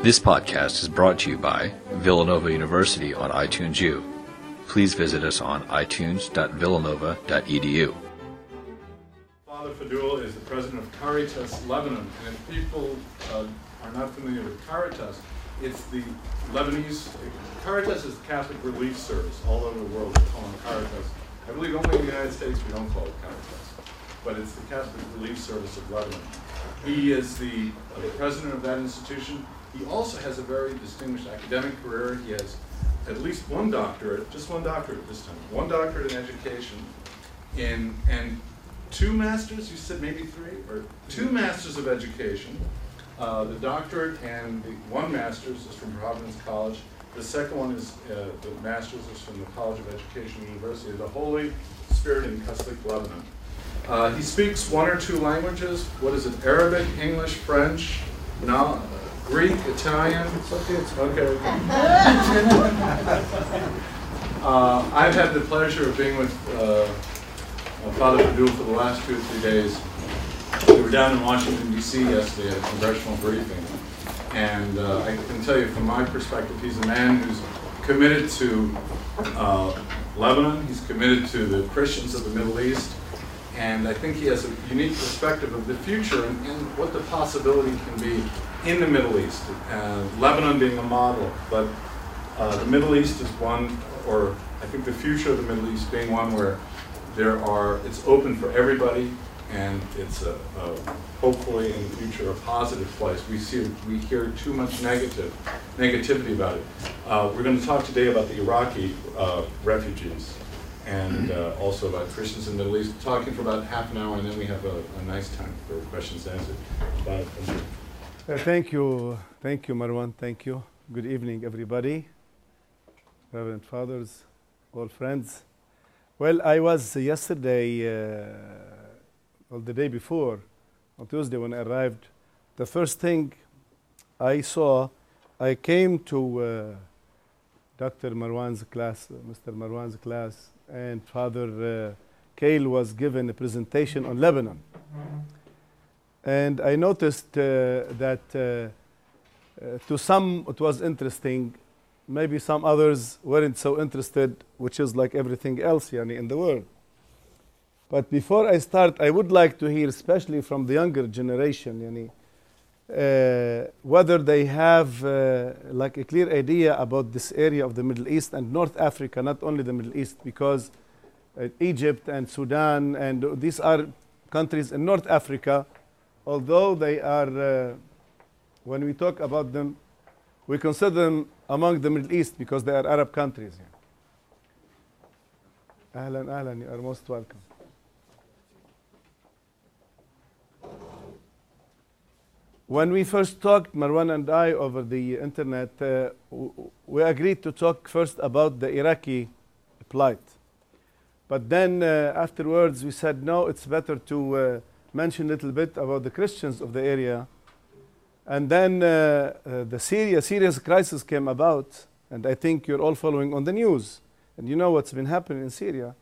This podcast is brought to you by Villanova University on iTunes U. Please visit us on itunes.villanova.edu. Father Faddoul is the president of Caritas Lebanon, and if people uh, are not familiar with Caritas, it's the Lebanese. Caritas is the Catholic Relief Service all over the world. We call them Caritas. I believe only in the United States we don't call it Caritas, but it's the Catholic Relief Service of Lebanon. He is the, uh, the president of that institution. He also has a very distinguished academic career. He has at least one doctorate, just one doctorate this time, one doctorate in education, in and two masters. You said maybe three or two masters of education. Uh, the doctorate and the one master's is from Providence College. The second one is uh, the master's is from the College of Education University of the Holy Spirit in Kaslik Lebanon. Uh, he speaks one or two languages. What is it? Arabic, English, French, no, Greek, Italian. Okay, it's okay. Uh, I've had the pleasure of being with uh, Father Faddoul for the last two or three days. We were down in Washington, D.C. yesterday at a congressional briefing. And uh, I can tell you from my perspective, he's a man who's committed to uh, Lebanon, he's committed to the Christians of the Middle East, and I think he has a unique perspective of the future and, and what the possibility can be in the Middle East. Uh, Lebanon being a model, but uh, the Middle East is one, or I think the future of the Middle East being one where there are, it's open for everybody, and it's a, a, hopefully in the future a positive place. We see, we hear too much negative, negativity about it. Uh, we're going to talk today about the Iraqi uh, refugees and uh, also about Christians in the Middle East, talking for about half an hour, and then we have a, a nice time for questions and answers. Bye. Thank you. Uh, thank you, thank you, Marwan. Thank you. Good evening, everybody, Reverend Fathers, all friends. Well, I was yesterday, uh, well, the day before, on Tuesday when I arrived. The first thing I saw, I came to uh, Dr. Marwan's class, Mr. Marwan's class, and Father uh, Kale was given a presentation on Lebanon. And I noticed uh, that uh, uh, to some it was interesting, maybe some others weren't so interested, which is like everything else yani, in the world. But before I start, I would like to hear, especially from the younger generation, yani, uh, whether they have uh, like a clear idea about this area of the Middle East and North Africa, not only the Middle East, because uh, Egypt and Sudan and these are countries in North Africa, although they are, uh, when we talk about them, we consider them among the Middle East because they are Arab countries. Ahlan, ahlan, you are most welcome. When we first talked, Marwan and I, over the internet, uh, we agreed to talk first about the Iraqi plight. But then uh, afterwards, we said, no, it's better to uh, mention a little bit about the Christians of the area. And then uh, uh, the Syria, Syria's crisis came about, and I think you're all following on the news. And you know what's been happening in Syria.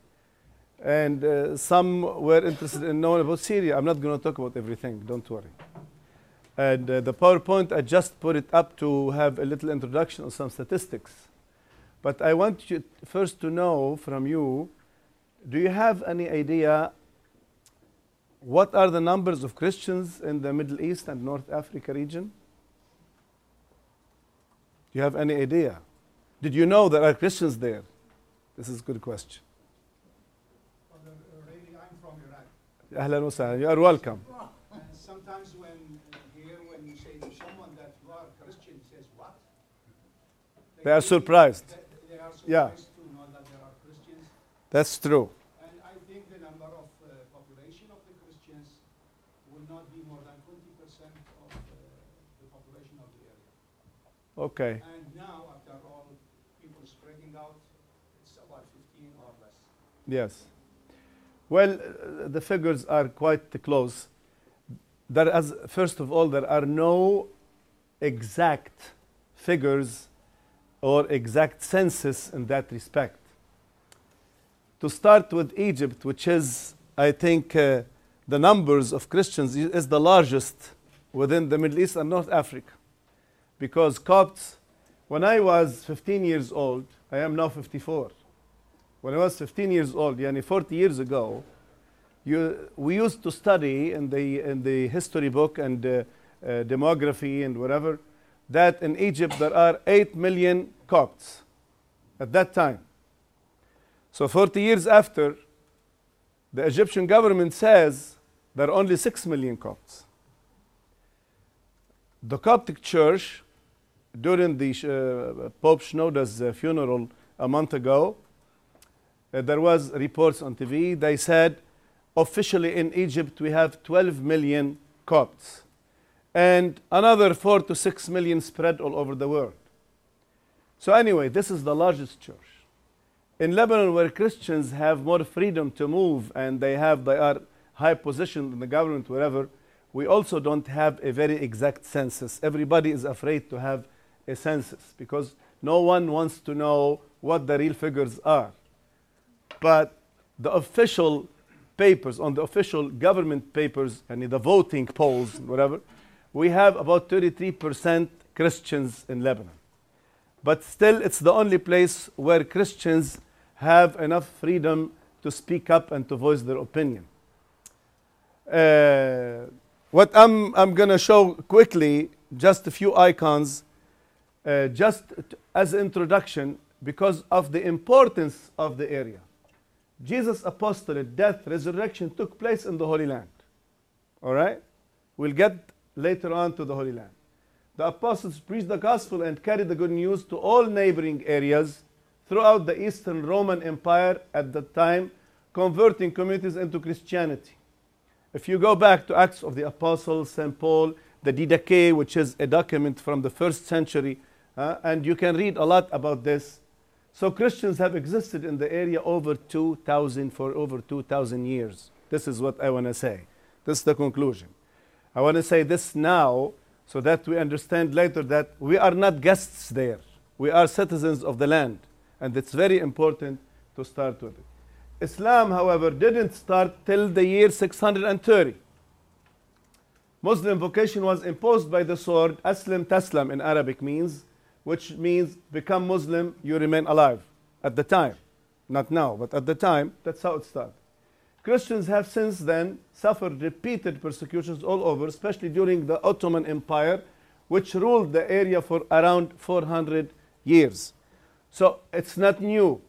And uh, some were interested in knowing about Syria. I'm not going to talk about everything, don't worry. And uh, the PowerPoint, I just put it up to have a little introduction on some statistics. But I want you first to know from you do you have any idea what are the numbers of Christians in the Middle East and North Africa region? Do you have any idea? Did you know there are Christians there? This is a good question. Really, uh, I'm from Iraq. Ahlan wa sahlan. You are welcome. And sometimes when uh, here, when you say to someone that you are Christian, says, what? They are surprised. they- They are Yeah. surprised to know that there are Christians. That's true. And I think the number of uh, population of the Christians will not be more than 20% of uh, the population of the area. Okay. And now, after all, people spreading out, it's about 15 or less. Yes. Well, uh, the figures are quite close. There is, first of all, there are no exact figures or exact census in that respect. To start with Egypt, which is, I think, uh, the numbers of Christians is the largest within the Middle East and North Africa. because Copts, when I was 15 years old, I am now 54. When I was 15 years old, yani 40 years ago, you, we used to study in the, in the history book and uh, uh, demography and whatever that in Egypt there are 8 million Copts at that time. So 40 years after, the Egyptian government says there are only 6 million Copts. The Coptic Church, during the uh, Pope Shenouda's uh, funeral a month ago, uh, there was reports on TV. They said officially in Egypt we have 12 million Copts and another 4 to 6 million spread all over the world. So anyway, this is the largest church. In Lebanon, where Christians have more freedom to move and they have they are high position in the government, wherever, we also don't have a very exact census. Everybody is afraid to have a census because no one wants to know what the real figures are. But the official papers, on the official government papers, and the voting polls, whatever, we have about 33% Christians in Lebanon. But still, it's the only place where Christians have enough freedom to speak up and to voice their opinion. Uh, what I'm, I'm going to show quickly, just a few icons, uh, just as introduction, because of the importance of the area. Jesus' apostolate, death, resurrection took place in the Holy Land. All right? We'll get later on to the Holy Land. The apostles preached the gospel and carried the good news to all neighboring areas throughout the Eastern Roman Empire at that time, converting communities into Christianity. If you go back to Acts of the Apostles, St. Paul, the Didache, which is a document from the first century, uh, and you can read a lot about this. So Christians have existed in the area over 2,000 for over 2,000 years. This is what I want to say. This is the conclusion. I want to say this now so that we understand later that we are not guests there. We are citizens of the land. And it's very important to start with it. Islam, however, didn't start till the year 630. Muslim vocation was imposed by the sword, Aslam Taslam in Arabic means, which means become Muslim, you remain alive. At the time. Not now, but at the time, that's how it started. Christians have since then suffered repeated persecutions all over, especially during the Ottoman Empire, which ruled the area for around 400 years. So it's not new.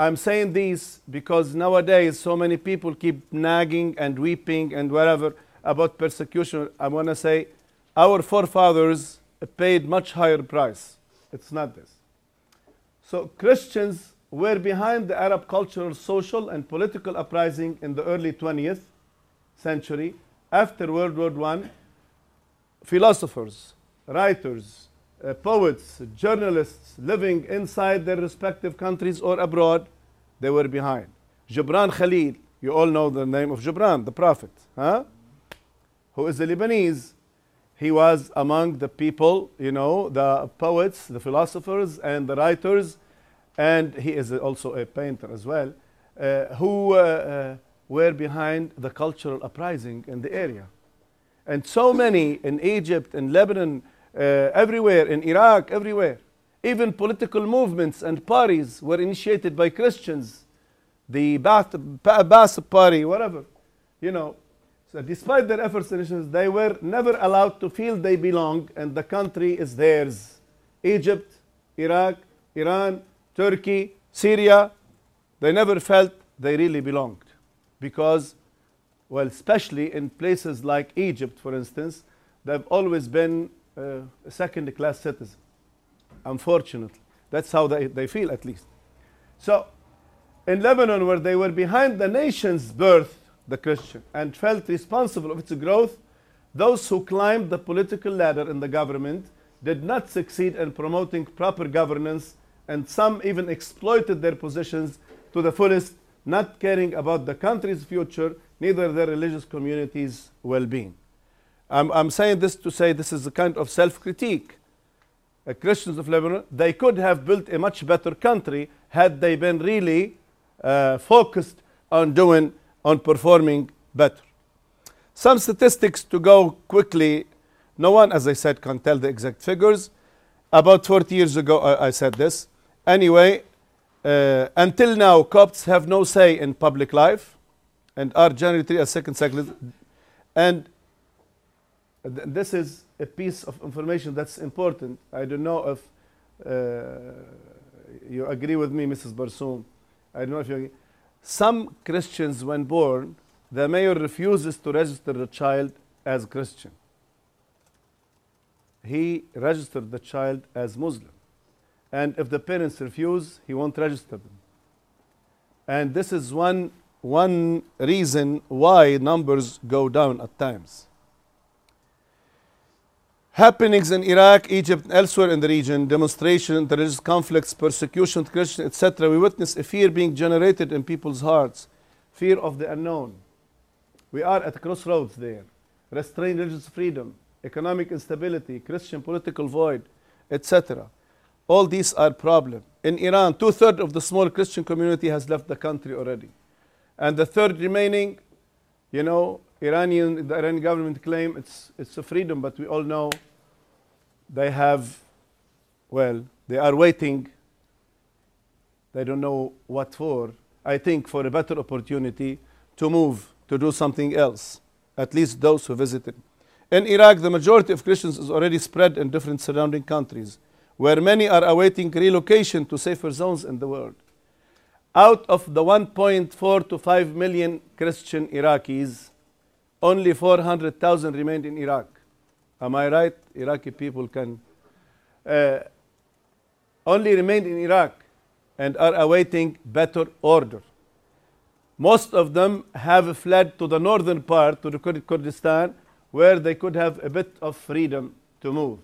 I'm saying this because nowadays so many people keep nagging and weeping and whatever about persecution. I want to say our forefathers paid much higher price. It's not this. So Christians were behind the Arab cultural, social, and political uprising in the early 20th century. After World War I, philosophers, writers, uh, poets, journalists living inside their respective countries or abroad, they were behind. Gibran Khalil, you all know the name of Gibran, the prophet, huh? who is a Lebanese. He was among the people, you know, the poets, the philosophers, and the writers, and he is also a painter as well, uh, who uh, uh, were behind the cultural uprising in the area. And so many in Egypt, in Lebanon, Uh, everywhere, in Iraq, everywhere. Even political movements and parties were initiated by Christians. The Ba'ath Abbas party, whatever, you know. So despite their efforts and initiatives, they were never allowed to feel they belong and the country is theirs. Egypt, Iraq, Iran, Turkey, Syria, they never felt they really belonged. Because, well, especially in places like Egypt, for instance, they've always been uh, a second class citizen. Unfortunately. That's how they, they feel, at least. So, in Lebanon, where they were behind the nation's birth, the Christian, and felt responsible of its growth, those who climbed the political ladder in the government did not succeed in promoting proper governance, and some even exploited their positions to the fullest, not caring about the country's future, neither their religious community's well being. I'm, I'm saying this to say this is a kind of self critique. Uh, Christians of Lebanon, they could have built a much better country had they been really uh, focused on doing, on performing better. Some statistics to go quickly No one, as I said, can tell the exact figures. About 40 years ago, I, I said this. Anyway, uh, until now, Copts have no say in public life and are generally treated as second cyclists. And this is a piece of information that's important. I don't know if uh, you agree with me, Mrs. Barsoom. I don't know if you agree. Some Christians, when born, the mayor refuses to register the child as Christian. He registered the child as Muslim. And if the parents refuse, he won't register them. And this is one, one reason why numbers go down at times. Happenings in Iraq, Egypt, and elsewhere in the region, demonstrations, religious conflicts, persecution of Christians, etc., we witness a fear being generated in people's hearts, fear of the unknown. We are at crossroads there. Restrained religious freedom, economic instability, Christian political void, etc. All these are problems. In Iran, two thirds of the small Christian community has left the country already. And the third remaining, you know, Iranian, the Iranian government claim it's, it's a freedom, but we all know they have, well, they are waiting. They don't know what for. I think for a better opportunity to move, to do something else, at least those who visited. In Iraq, the majority of Christians is already spread in different surrounding countries, where many are awaiting relocation to safer zones in the world. Out of the 1.4 to 5 million Christian Iraqis, only 400,000 remained in Iraq. Am I right? Iraqi people can uh, only remained in Iraq and are awaiting better order. Most of them have fled to the northern part, to the Kurdistan, where they could have a bit of freedom to move.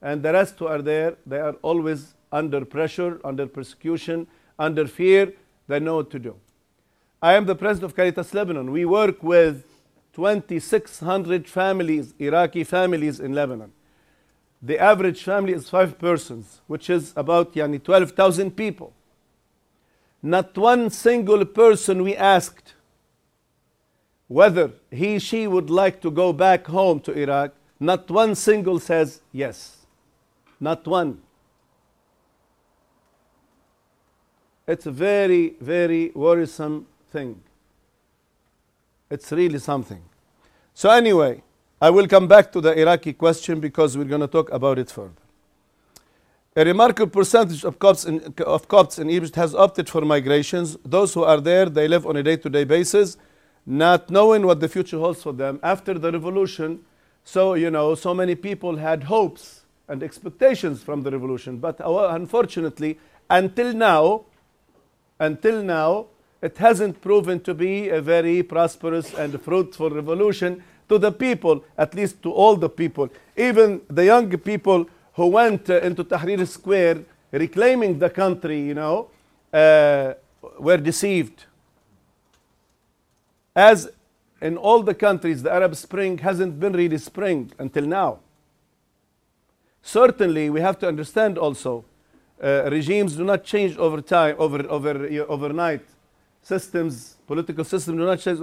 And the rest who are there, they are always under pressure, under persecution, under fear. They know what to do. I am the president of Caritas Lebanon. We work with 2,600 families, Iraqi families in Lebanon. The average family is five persons, which is about yani, 12,000 people. Not one single person we asked whether he, she would like to go back home to Iraq, not one single says yes. Not one. It's a very, very worrisome thing. It's really something. So, anyway, I will come back to the Iraqi question because we're going to talk about it further. A remarkable percentage of Copts, in, of Copts in Egypt has opted for migrations. Those who are there, they live on a day to day basis, not knowing what the future holds for them. After the revolution, so, you know, so many people had hopes and expectations from the revolution. But uh, unfortunately, until now, until now, it hasn't proven to be a very prosperous and fruitful revolution to the people, at least to all the people. Even the young people who went uh, into Tahrir Square reclaiming the country, you know, uh, were deceived. As in all the countries, the Arab Spring hasn't been really spring until now. Certainly, we have to understand also uh, regimes do not change over time, over, over, overnight. Systems, political systems do not change.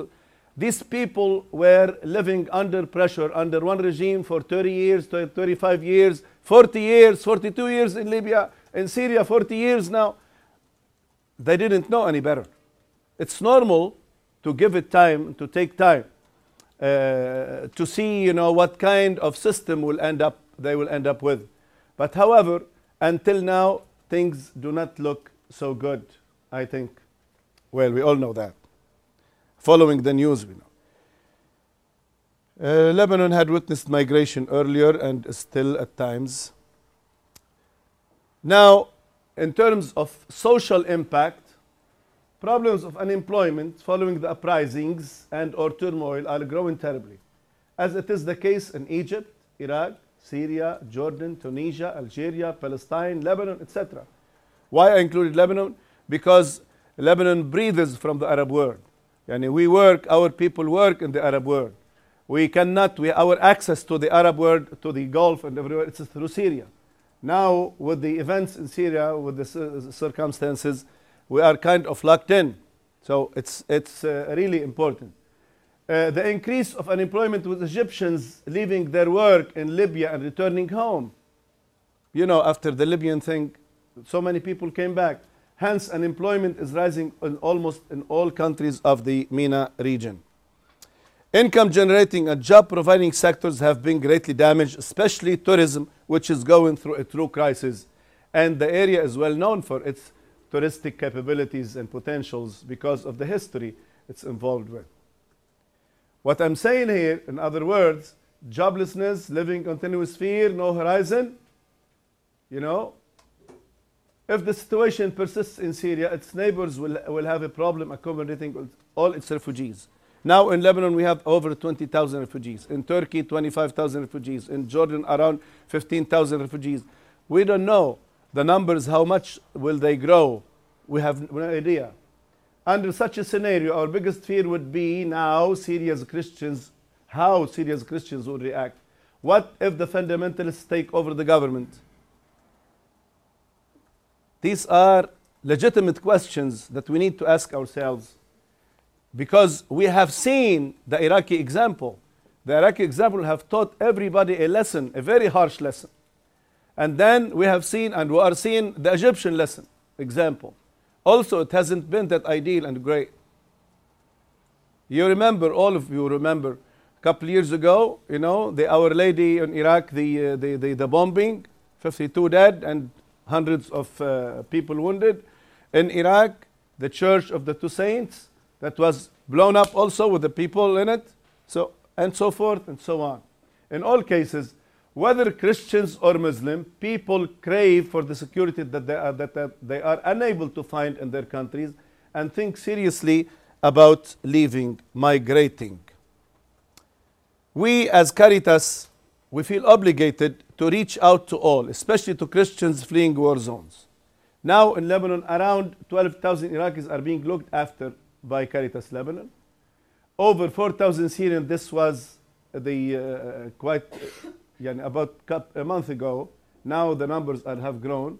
These people were living under pressure under one regime for 30 years, 35 years, 40 years, 42 years in Libya, in Syria, 40 years now. They didn't know any better. It's normal to give it time, to take time, uh, to see, you know, what kind of system will end up, they will end up with. But however, until now, things do not look so good, I think. Well, we all know that. Following the news, we know. Uh, Lebanon had witnessed migration earlier and still at times. Now, in terms of social impact, problems of unemployment following the uprisings and or turmoil are growing terribly, as it is the case in Egypt, Iraq, Syria, Jordan, Tunisia, Algeria, Palestine, Lebanon, etc. Why I included Lebanon? Because Lebanon breathes from the Arab world. Yani we work, our people work in the Arab world. We cannot, we, our access to the Arab world, to the Gulf and everywhere, it's through Syria. Now, with the events in Syria, with the circumstances, we are kind of locked in. So it's, it's uh, really important. Uh, the increase of unemployment with Egyptians leaving their work in Libya and returning home. You know, after the Libyan thing, so many people came back. Hence, unemployment is rising in almost in all countries of the MENA region. Income generating and job providing sectors have been greatly damaged, especially tourism, which is going through a true crisis. And the area is well known for its touristic capabilities and potentials because of the history it's involved with. What I'm saying here, in other words, joblessness, living continuous fear, no horizon, you know, if the situation persists in Syria, its neighbors will, will have a problem accommodating all its refugees. Now in Lebanon, we have over 20,000 refugees. In Turkey, 25,000 refugees. In Jordan, around 15,000 refugees. We don't know the numbers, how much will they grow. We have no idea. Under such a scenario, our biggest fear would be now Syria's Christians, how Syria's Christians would react. What if the fundamentalists take over the government? These are legitimate questions that we need to ask ourselves because we have seen the Iraqi example. The Iraqi example have taught everybody a lesson, a very harsh lesson. And then we have seen and we are seeing the Egyptian lesson example. Also, it hasn't been that ideal and great. You remember, all of you remember, a couple years ago, you know, the Our Lady in Iraq, the, uh, the, the, the bombing, 52 dead and hundreds of uh, people wounded. In Iraq, the Church of the Two Saints, that was blown up also with the people in it, so, and so forth and so on. In all cases, whether Christians or Muslim, people crave for the security that they are, that, that they are unable to find in their countries and think seriously about leaving, migrating. We as Caritas, we feel obligated to reach out to all, especially to Christians fleeing war zones. Now in Lebanon, around 12,000 Iraqis are being looked after by Caritas Lebanon. Over 4,000 Syrians, this was the uh, quite about a month ago. Now the numbers are, have grown.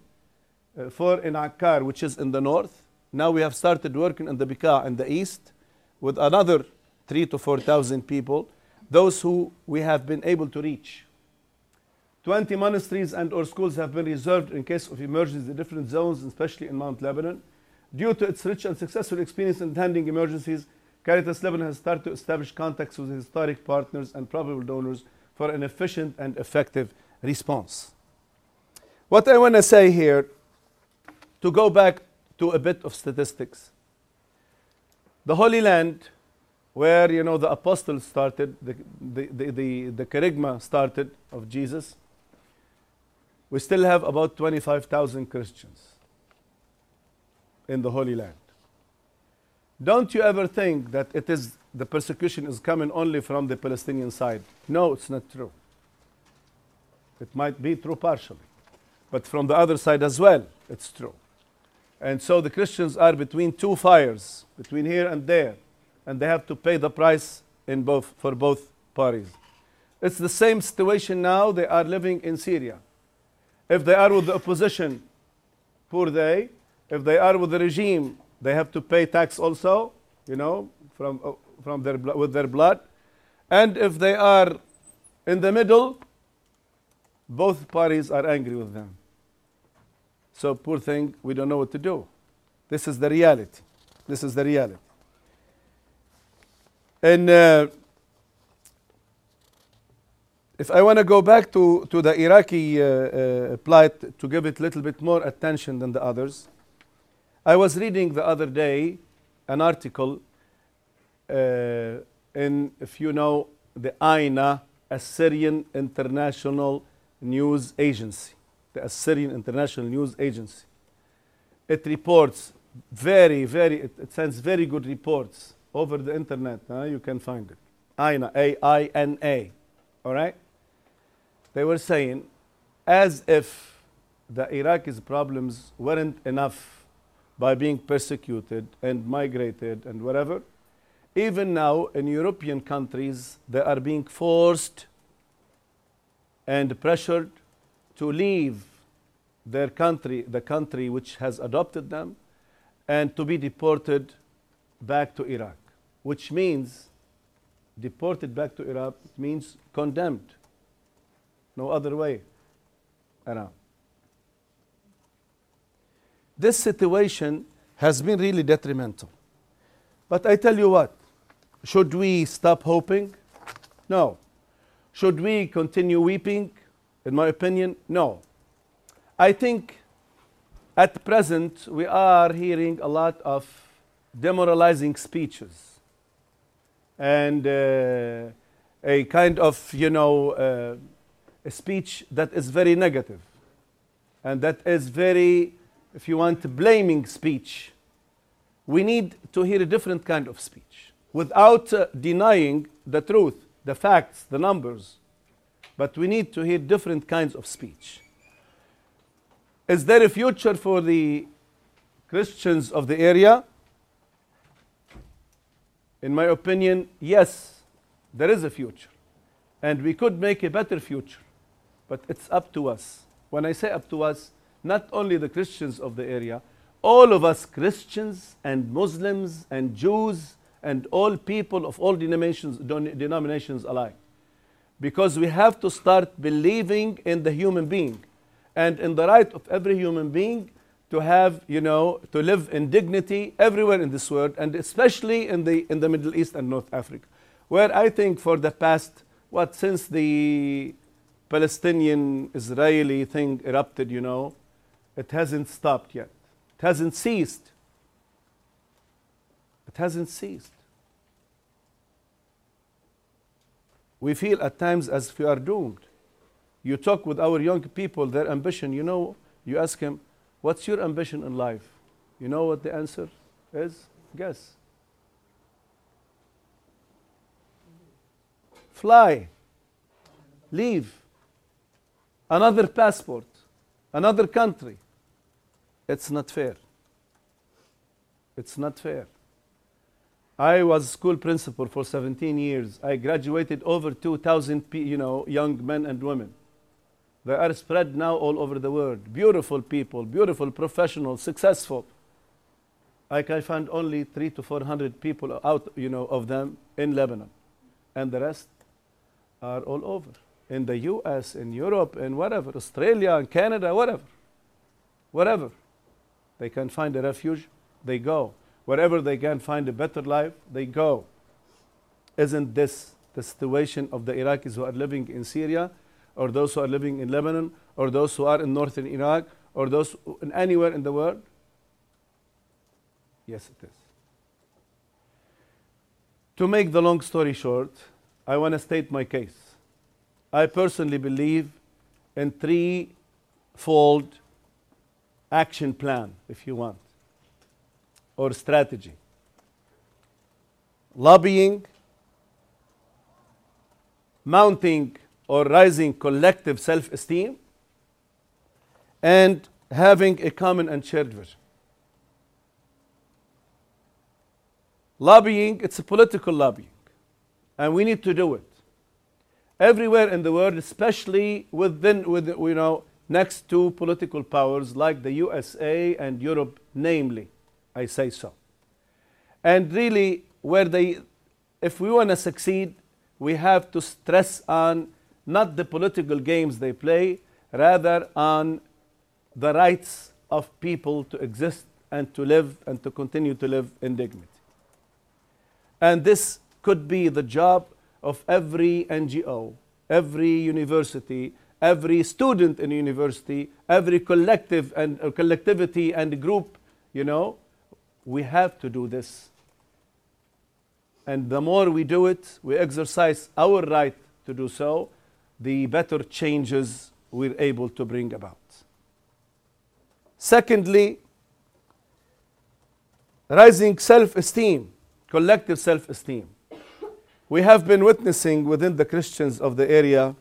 Uh, four in Akkar, which is in the north. Now we have started working in the Bekaa in the east with another three to 4,000 people, those who we have been able to reach. 20 monasteries and or schools have been reserved in case of emergencies in different zones, especially in Mount Lebanon. Due to its rich and successful experience in handling emergencies, Caritas Lebanon has started to establish contacts with historic partners and probable donors for an efficient and effective response. What I want to say here, to go back to a bit of statistics. The Holy Land, where you know the apostles started, the, the, the, the, the charisma started of Jesus, we still have about 25,000 Christians in the Holy Land. Don't you ever think that it is the persecution is coming only from the Palestinian side? No, it's not true. It might be true partially, but from the other side as well, it's true. And so the Christians are between two fires, between here and there, and they have to pay the price in both for both parties. It's the same situation now. They are living in Syria. If they are with the opposition, poor they. If they are with the regime, they have to pay tax also, you know, from, uh, from their, with their blood. And if they are in the middle, both parties are angry with them. So, poor thing, we don't know what to do. This is the reality. This is the reality. And uh, if I want to go back to, to the Iraqi uh, uh, plight to give it a little bit more attention than the others, I was reading the other day an article uh, in, if you know, the AINA, Assyrian International News Agency, the Assyrian International News Agency. It reports very, very, it, it sends very good reports over the internet. huh? You can find it. AINA, A-I-N-A, all right? They were saying, as if the Iraqis' problems weren't enough by being persecuted and migrated and whatever, even now in European countries, they are being forced and pressured to leave their country, the country which has adopted them, and to be deported back to Iraq, which means deported back to Iraq, means condemned. No other way around. This situation has been really detrimental. But I tell you what, should we stop hoping? No. Should we continue weeping? In my opinion, no. I think at present we are hearing a lot of demoralizing speeches and uh, a kind of, you know, uh, a speech that is very negative and that is very, if you want, blaming speech. We need to hear a different kind of speech without uh, denying the truth, the facts, the numbers. But we need to hear different kinds of speech. Is there a future for the Christians of the area? In my opinion, yes, there is a future. And we could make a better future. But it's up to us. When I say up to us, not only the Christians of the area, all of us Christians and Muslims and Jews and all people of all denominations, denominations alike. Because we have to start believing in the human being and in the right of every human being to have, you know, to live in dignity everywhere in this world, and especially in the, in the Middle East and North Africa, where I think for the past, what, since the Palestinian Israeli thing erupted, you know, it hasn't stopped yet. It hasn't ceased. It hasn't ceased. We feel at times as if we are doomed. You talk with our young people, their ambition, you know, you ask them, What's your ambition in life? You know what the answer is? Guess. Fly. Leave. Another passport. Another country. It's not fair. It's not fair. I was school principal for 17 years. I graduated over 2,000 you know, young men and women. They are spread now all over the world. Beautiful people, beautiful professionals, successful. I can find only three to 400 people out, you know, of them in Lebanon. And the rest are all over. In the US, in Europe, in whatever, Australia, and Canada, whatever. Whatever. They can find a refuge, they go. Wherever they can find a better life, they go. Isn't this the situation of the Iraqis who are living in Syria, or those who are living in Lebanon, or those who are in northern Iraq, or those in anywhere in the world? Yes, it is. To make the long story short, I want to state my case. I personally believe in three-fold action plan, if you want, or strategy. Lobbying, mounting or rising collective self-esteem, and having a common and shared vision. Lobbying, it's a political lobbying, and we need to do it everywhere in the world, especially within, with, you know, next to political powers like the USA and Europe, namely, I say so. And really, where they, if we want to succeed, we have to stress on not the political games they play, rather on the rights of people to exist and to live and to continue to live in dignity. And this could be the job of every NGO, every university, every student in university, every collective and uh, collectivity and group, you know, we have to do this. And the more we do it, we exercise our right to do so, the better changes we're able to bring about. Secondly, rising self esteem, collective self esteem. We have been witnessing within the Christians of the area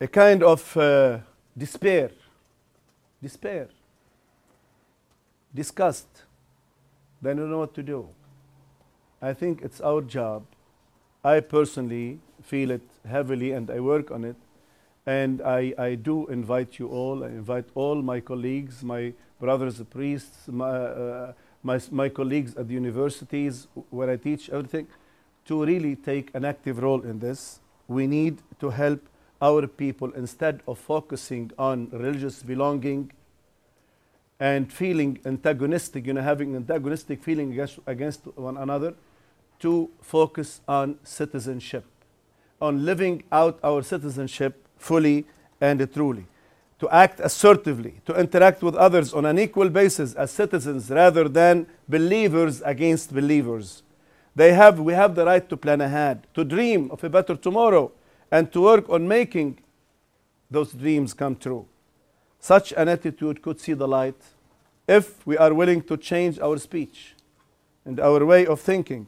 a kind of uh, despair, despair, disgust. They don't know what to do. I think it's our job. I personally feel it heavily and I work on it. And I, I do invite you all, I invite all my colleagues, my brothers, priests, my, uh, my, my colleagues at the universities where I teach everything. to really take an active role in this. We need to help our people instead of focusing on religious belonging and feeling antagonistic, you know, having antagonistic feeling against, against one another, to focus on citizenship, on living out our citizenship fully and truly, to act assertively, to interact with others on an equal basis as citizens rather than believers against believers. They have, we have the right to plan ahead, to dream of a better tomorrow, and to work on making those dreams come true. Such an attitude could see the light if we are willing to change our speech and our way of thinking.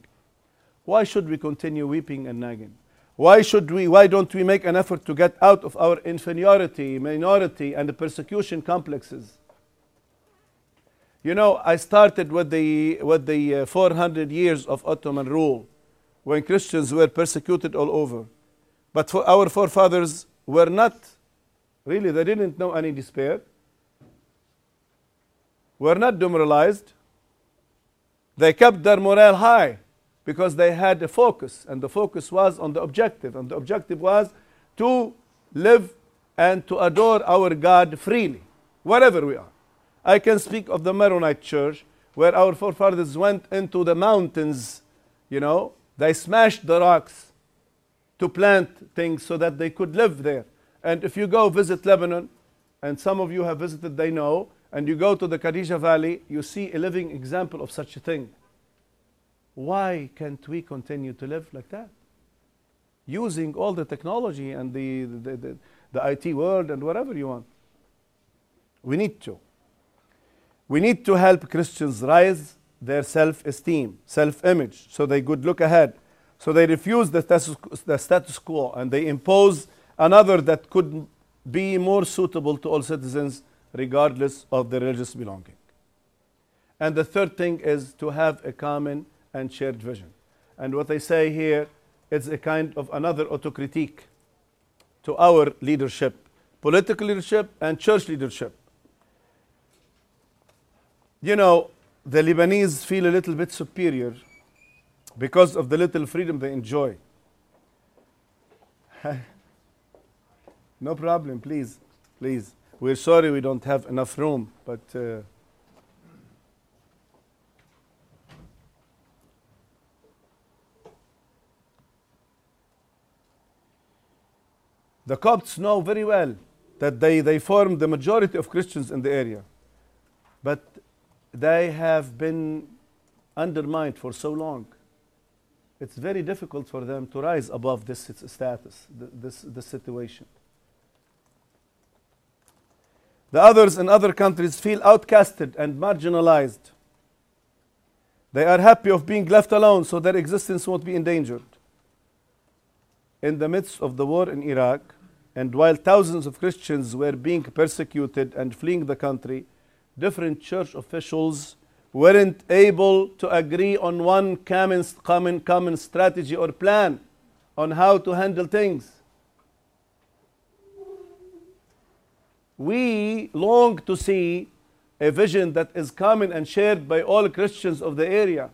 Why should we continue weeping and nagging? Why should we why don't we make an effort to get out of our inferiority, minority and the persecution complexes? You know, I started with the with the uh, 400 years of Ottoman rule when Christians were persecuted all over. But for our forefathers were not really they didn't know any despair were not demoralized. They kept their morale high because they had a focus, and the focus was on the objective, and the objective was to live and to adore our God freely, wherever we are. I can speak of the Maronite church where our forefathers went into the mountains, you know, they smashed the rocks to plant things so that they could live there. And if you go visit Lebanon, and some of you have visited, they know, and you go to the Qadisha Valley, you see a living example of such a thing. Why can't we continue to live like that? Using all the technology and the, the, the, the IT world and whatever you want. We need to. We need to help Christians rise their self esteem, self image, so they could look ahead. So they refuse the status, the status quo and they impose another that could be more suitable to all citizens regardless of their religious belonging. And the third thing is to have a common and shared vision. And what I say here is a kind of another autocritique to our leadership, political leadership and church leadership. You know, the Lebanese feel a little bit superior because of the little freedom they enjoy. no problem, please, please. We're sorry we don't have enough room, but uh, the Copts know very well that they, they form the majority of Christians in the area. But they have been undermined for so long. It's very difficult for them to rise above this status, this, this situation. The others in other countries feel outcasted and marginalized. They are happy of being left alone so their existence won't be endangered. In the midst of the war in Iraq, and while thousands of Christians were being persecuted and fleeing the country, different church officials weren't able to agree on one common, common, common strategy or plan on how to handle things. we long to see a vision that is common and shared by all Christians of the area.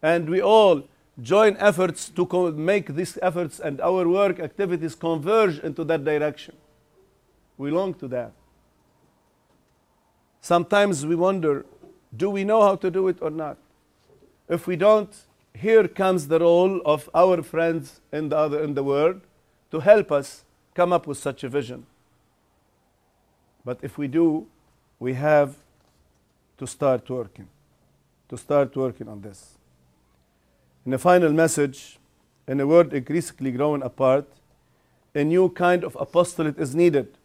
And we all join efforts to make these efforts and our work activities converge into that direction. We long to that. Sometimes we wonder do we know how to do it or not? If we don't, here comes the role of our friends in the, other, in the world to help us come up with such a vision. But if we do, we have to start working, to start working on this. In a final message, in a world increasingly growing apart, a new kind of apostolate is needed.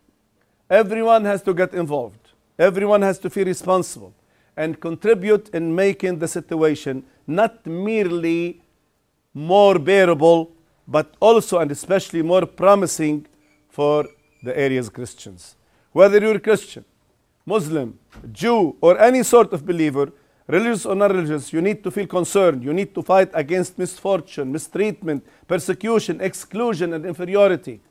Everyone has to get involved. Everyone has to feel responsible and contribute in making the situation not merely more bearable, but also and especially more promising for the area's Christians. Whether you're Christian, Muslim, Jew, or any sort of believer, religious or non religious, you need to feel concerned. You need to fight against misfortune, mistreatment, persecution, exclusion, and inferiority.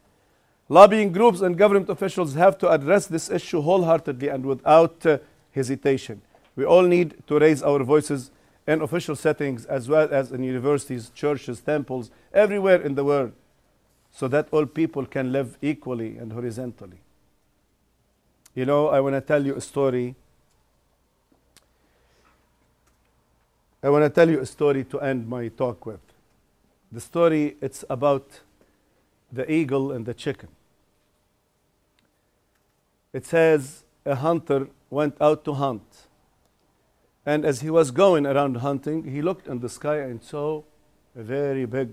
Lobbying groups and government officials have to address this issue wholeheartedly and without uh, hesitation. We all need to raise our voices in official settings as well as in universities, churches, temples, everywhere in the world, so that all people can live equally and horizontally. You know, I want to tell you a story. I want to tell you a story to end my talk with. The story it's about the eagle and the chicken. It says a hunter went out to hunt. And as he was going around hunting, he looked in the sky and saw a very big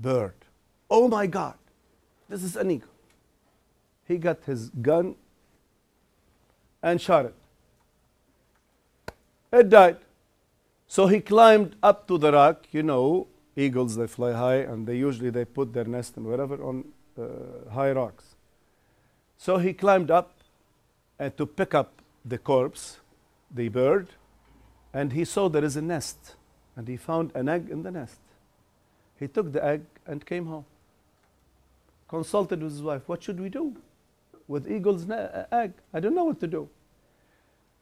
bird. Oh my God, this is an eagle. He got his gun and shot it. It died. So he climbed up to the rock. You know, eagles they fly high, and they usually they put their nest and wherever on uh, high rocks. So he climbed up and to pick up the corpse, the bird, and he saw there is a nest, and he found an egg in the nest. He took the egg and came home. Consulted with his wife. What should we do with eagle's ne- egg? I don't know what to do.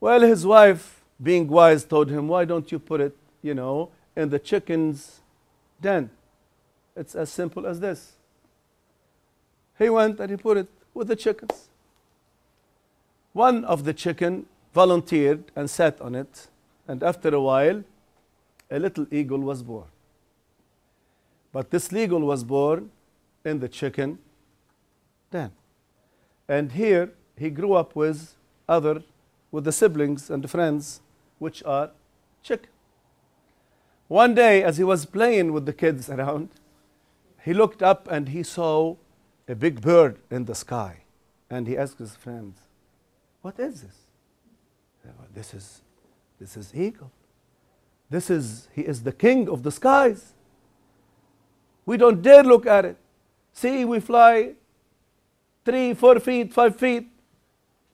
Well, his wife, being wise, told him, Why don't you put it, you know, in the chicken's den? It's as simple as this. He went and he put it with the chickens. One of the chicken volunteered and sat on it, and after a while, a little eagle was born. But this eagle was born in the chicken den. And here he grew up with other with the siblings and friends which are chicken. One day as he was playing with the kids around, he looked up and he saw a big bird in the sky. And he asked his friends, What is this? Went, This is this is eagle. This is he is the king of the skies. We don't dare look at it. See, we fly three, four feet, five feet.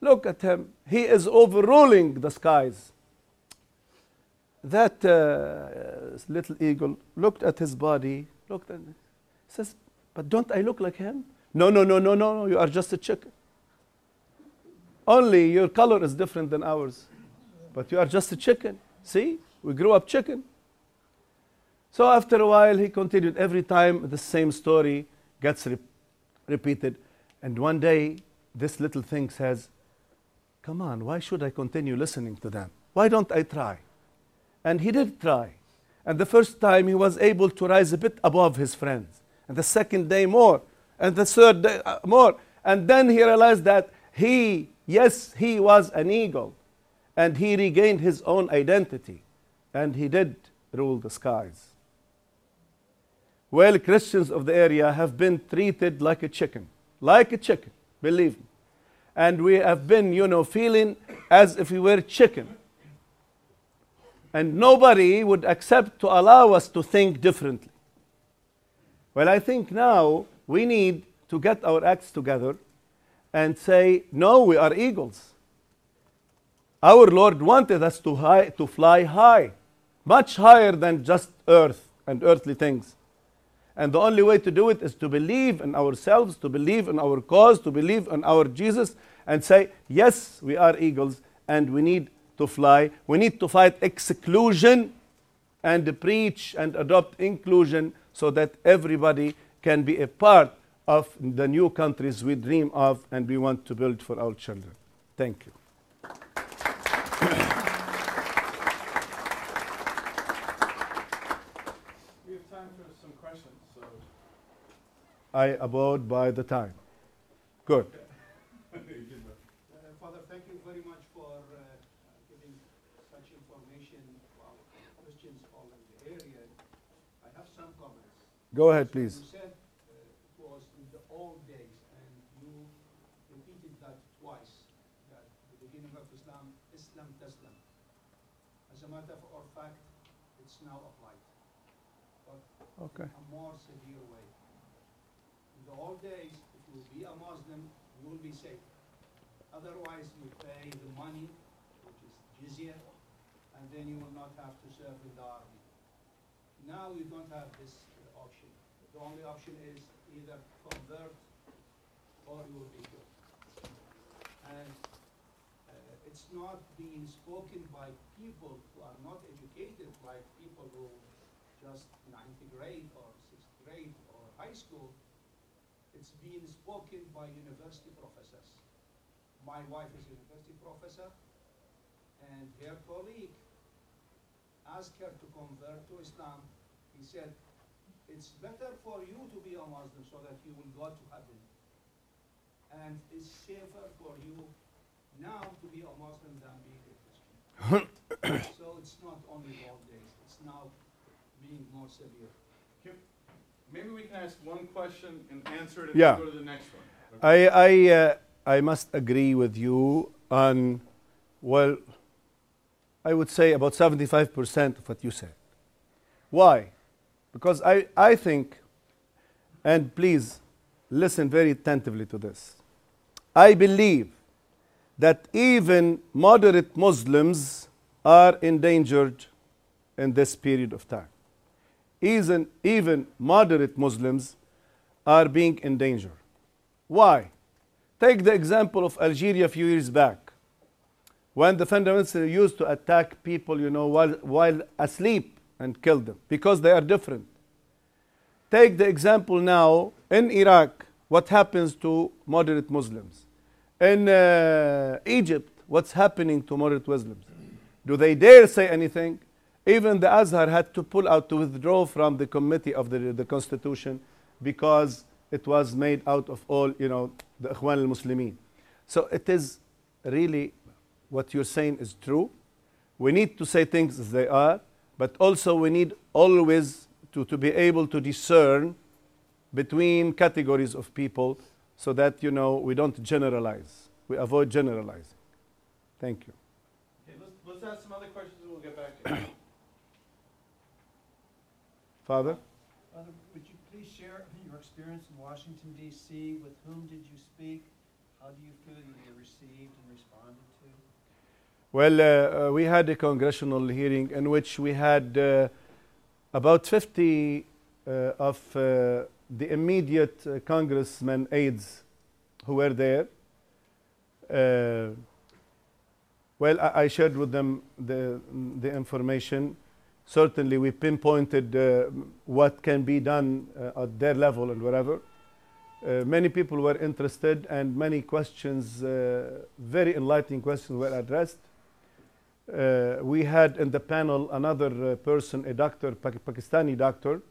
Look at him. He is overruling the skies. That uh, little eagle looked at his body, looked says, But don't I look like him? No, no, no, no, no, no, you are just a chicken. Only your color is different than ours. But you are just a chicken. See? We grew up chicken. So after a while, he continued. Every time the same story gets re- repeated. And one day, this little thing says, Come on, why should I continue listening to them? Why don't I try? And he did try. And the first time, he was able to rise a bit above his friends. And the second day, more. And the third day, uh, more. And then he realized that he, yes, he was an eagle. And he regained his own identity. And he did rule the skies. Well, Christians of the area have been treated like a chicken, like a chicken, believe me. And we have been, you know, feeling as if we were chicken. And nobody would accept to allow us to think differently. Well, I think now we need to get our acts together and say, no, we are eagles. Our Lord wanted us to, high, to fly high, much higher than just earth and earthly things. And the only way to do it is to believe in ourselves, to believe in our cause, to believe in our Jesus, and say, yes, we are eagles, and we need to fly. We need to fight exclusion and preach and adopt inclusion so that everybody can be a part of the new countries we dream of and we want to build for our children. Thank you. We have time for some questions, so. I abode by the time. Good. Uh, Father, thank you very much for uh, giving such information about Christians all in the area. I have some comments. Go ahead, please. You said uh, it was in the old days, and you repeated that twice, that the beginning of Islam, Islam Taslam. As a matter of fact, it's now applied, but Okay. a more severe old days, if you be a Muslim, you will be safe. Otherwise, you pay the money, which is jizya, and then you will not have to serve in the army. Now you don't have this uh, option. The only option is either convert or you will be killed. And uh, it's not being spoken by people who are not educated, like people who just ninth grade or sixth grade or high school. It's being spoken by university professors. My wife is a university professor, and her colleague asked her to convert to Islam. He said, it's better for you to be a Muslim so that you will go to heaven. And it's safer for you now to be a Muslim than being a Christian. so it's not only old days, it's now being more severe. Maybe we can ask one question and answer it and Yeah. then go to the next one. I, I, uh, I must agree with you on, well, I would say about 75% of what you said. Why? Because I, I think, and please listen very attentively to this. I believe that even moderate Muslims are endangered in this period of time. Even, even moderate Muslims are being endangered. Why? Take the example of Algeria a few years back, when the fundamentalists used to attack people, you know, while, while asleep and kill them because they are different. Take the example now in Iraq, what happens to moderate Muslims. In uh, Egypt, what's happening to moderate Muslims? Do they dare say anything? Even the Azhar had to pull out to withdraw from the committee of the, the constitution because it was made out of all, you know, the Ikhwan al-Muslimin. So it is really what you're saying is true. We need to say things as they are, but also we need always to, to be able to discern between categories of people so that, you know, we don't generalize. We avoid generalizing. Thank you. Okay, let's, let's ask some other questions and we'll get back to you. Father? Father, would you please share your experience in Washington DC? With whom did you speak? How do you feel you were received and responded to? Well, uh, uh, we had a congressional hearing in which we had uh, about 50 uh, of uh, the immediate uh, congressmen aides who were there. Uh, well, I, I shared with them the, the information. Certainly, we pinpointed uh, what can be done uh, at their level and wherever. Uh, many people were interested, and many questions, uh, very enlightening questions, were addressed. Uh, we had in the panel another uh, person, a doctor, Pak- Pakistani doctor,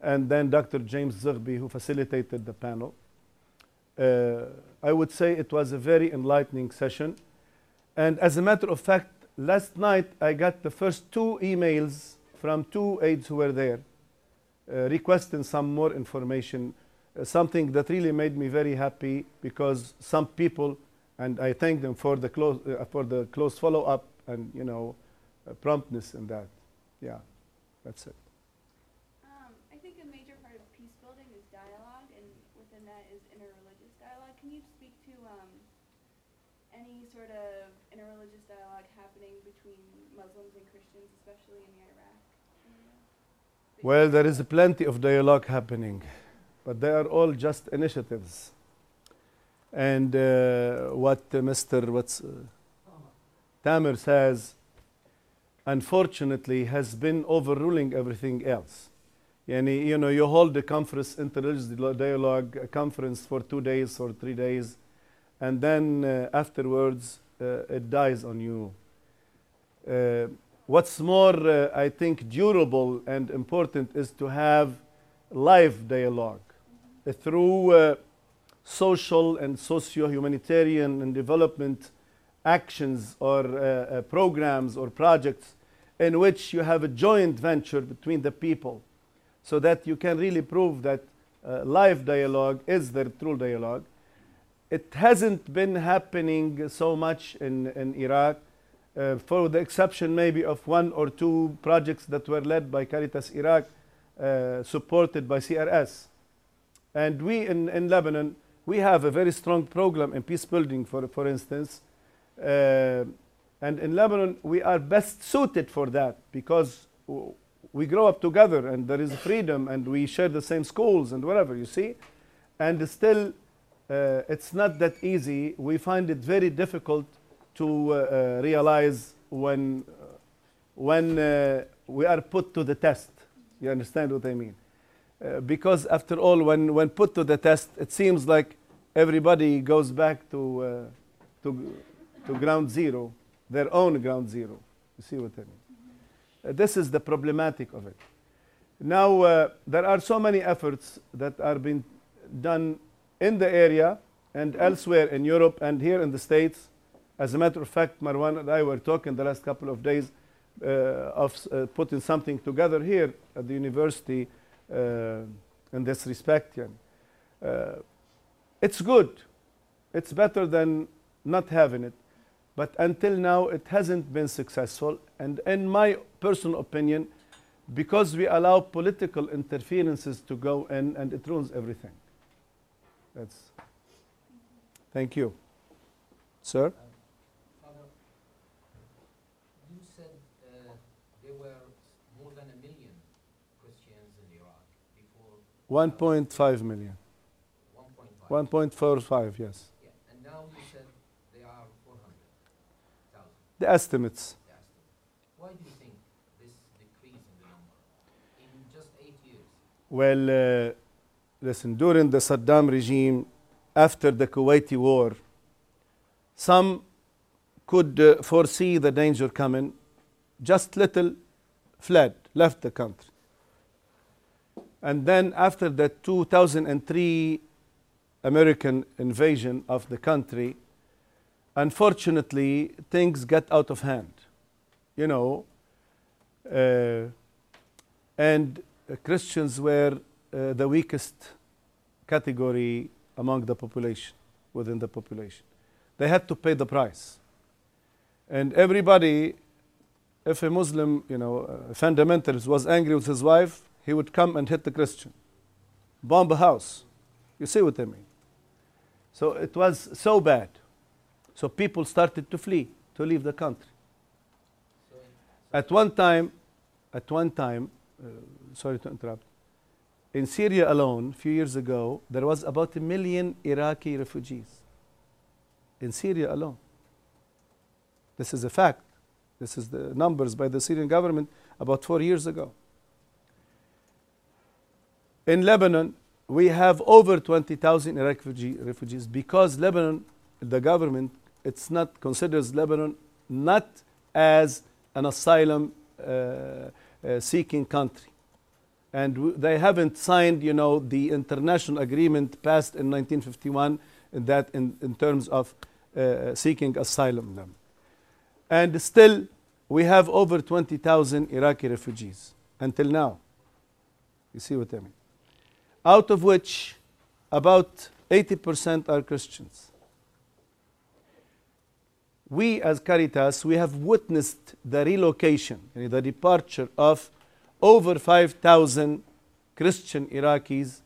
and then Dr. James Zogby, who facilitated the panel. I would say it was a very enlightening session. And as a matter of fact, last night I got the first two emails from two aides who were there uh, requesting some more information, uh, something that really made me very happy because some people, and I thank them for the close, uh, for the close follow-up and you know uh, promptness in that. Yeah, that's it. Um, I think a major part of peace building is dialogue, and within that is interreligious dialogue. Can you speak to um, any sort of interreligious dialogue happening between Muslims and Christians, especially in the Iraq area? That Well, there is plenty of dialogue happening, but they are all just initiatives. And uh, what uh, Mr. What's, uh, Tamer says, unfortunately, has been overruling everything else. Yani, you know, you hold a conference, interreligious dialogue, a conference for two days or three days, and then uh, afterwards uh, it dies on you. What's more, uh, I think, durable and important is to have live dialogue uh, through uh, social and socio-humanitarian and development actions or uh, uh, programs or projects in which you have a joint venture between the people so that you can really prove that uh, live dialogue is the true dialogue. It hasn't been happening so much in, in Iraq, uh, for the exception maybe of one or two projects that were led by Caritas Iraq, uh, supported by CRS. And we in, in Lebanon, we have a very strong program in peace building, for, for instance. Uh, and in Lebanon, we are best suited for that because we grow up together and there is freedom and we share the same schools and whatever, you see. And still, uh, it's not that easy. We find it very difficult to uh, uh, realize when, uh, when we are put to the test. You understand what I mean? Because after all, when, when put to the test, it seems like everybody goes back to, to, to ground zero, their own ground zero. You see what I mean? Uh, this is the problematic of it. Now, uh, there are so many efforts that are being done in the area and elsewhere in Europe and here in the States. As a matter of fact, Marwan and I were talking the last couple of days uh, of uh, putting something together here at the university uh, in this respect. yeah. Uh, it's good. It's better than not having it. But until now, it hasn't been successful. And in my personal opinion, because we allow political interferences to go in and it ruins everything. That's. Thank you. Sir? Father, you said uh, there were more than a million Christians in Iraq before 1.5 million. 1.5. 1.45, yes. Yeah, and now you said there are 400,000. The estimates. the estimate. Why do you think this decrease in the number in just eight years? Well, uh, listen, during the Saddam regime, after the Kuwaiti war, some could uh, foresee the danger coming, just little fled, left the country. And then after the 2003 American invasion of the country, unfortunately, things got out of hand. You know, uh, and Christians were uh, the weakest category among the population, within the population. They had to pay the price. And everybody, if a Muslim, you know, fundamentalist was angry with his wife, he would come and hit the Christian, bomb a house. You see what I mean? So it was so bad. So people started to flee, to leave the country. At one time, at one time, uh, sorry to interrupt, in Syria alone, a few years ago, there was about a million Iraqi refugees. In Syria alone. This is a fact. This is the numbers by the Syrian government about four years ago. In Lebanon, we have over 20,000 Iraqi refugees because Lebanon, the government, it's not considers Lebanon not as an asylum uh, uh, seeking country. And w- they haven't signed, you know, the international agreement passed in 1951 in that in, in terms of uh, seeking asylum. Them. And still, we have over 20,000 Iraqi refugees until now. You see what I mean? Out of which about 80% are Christians. We as Caritas, we have witnessed the relocation, the departure of over 5,000 Christian Iraqis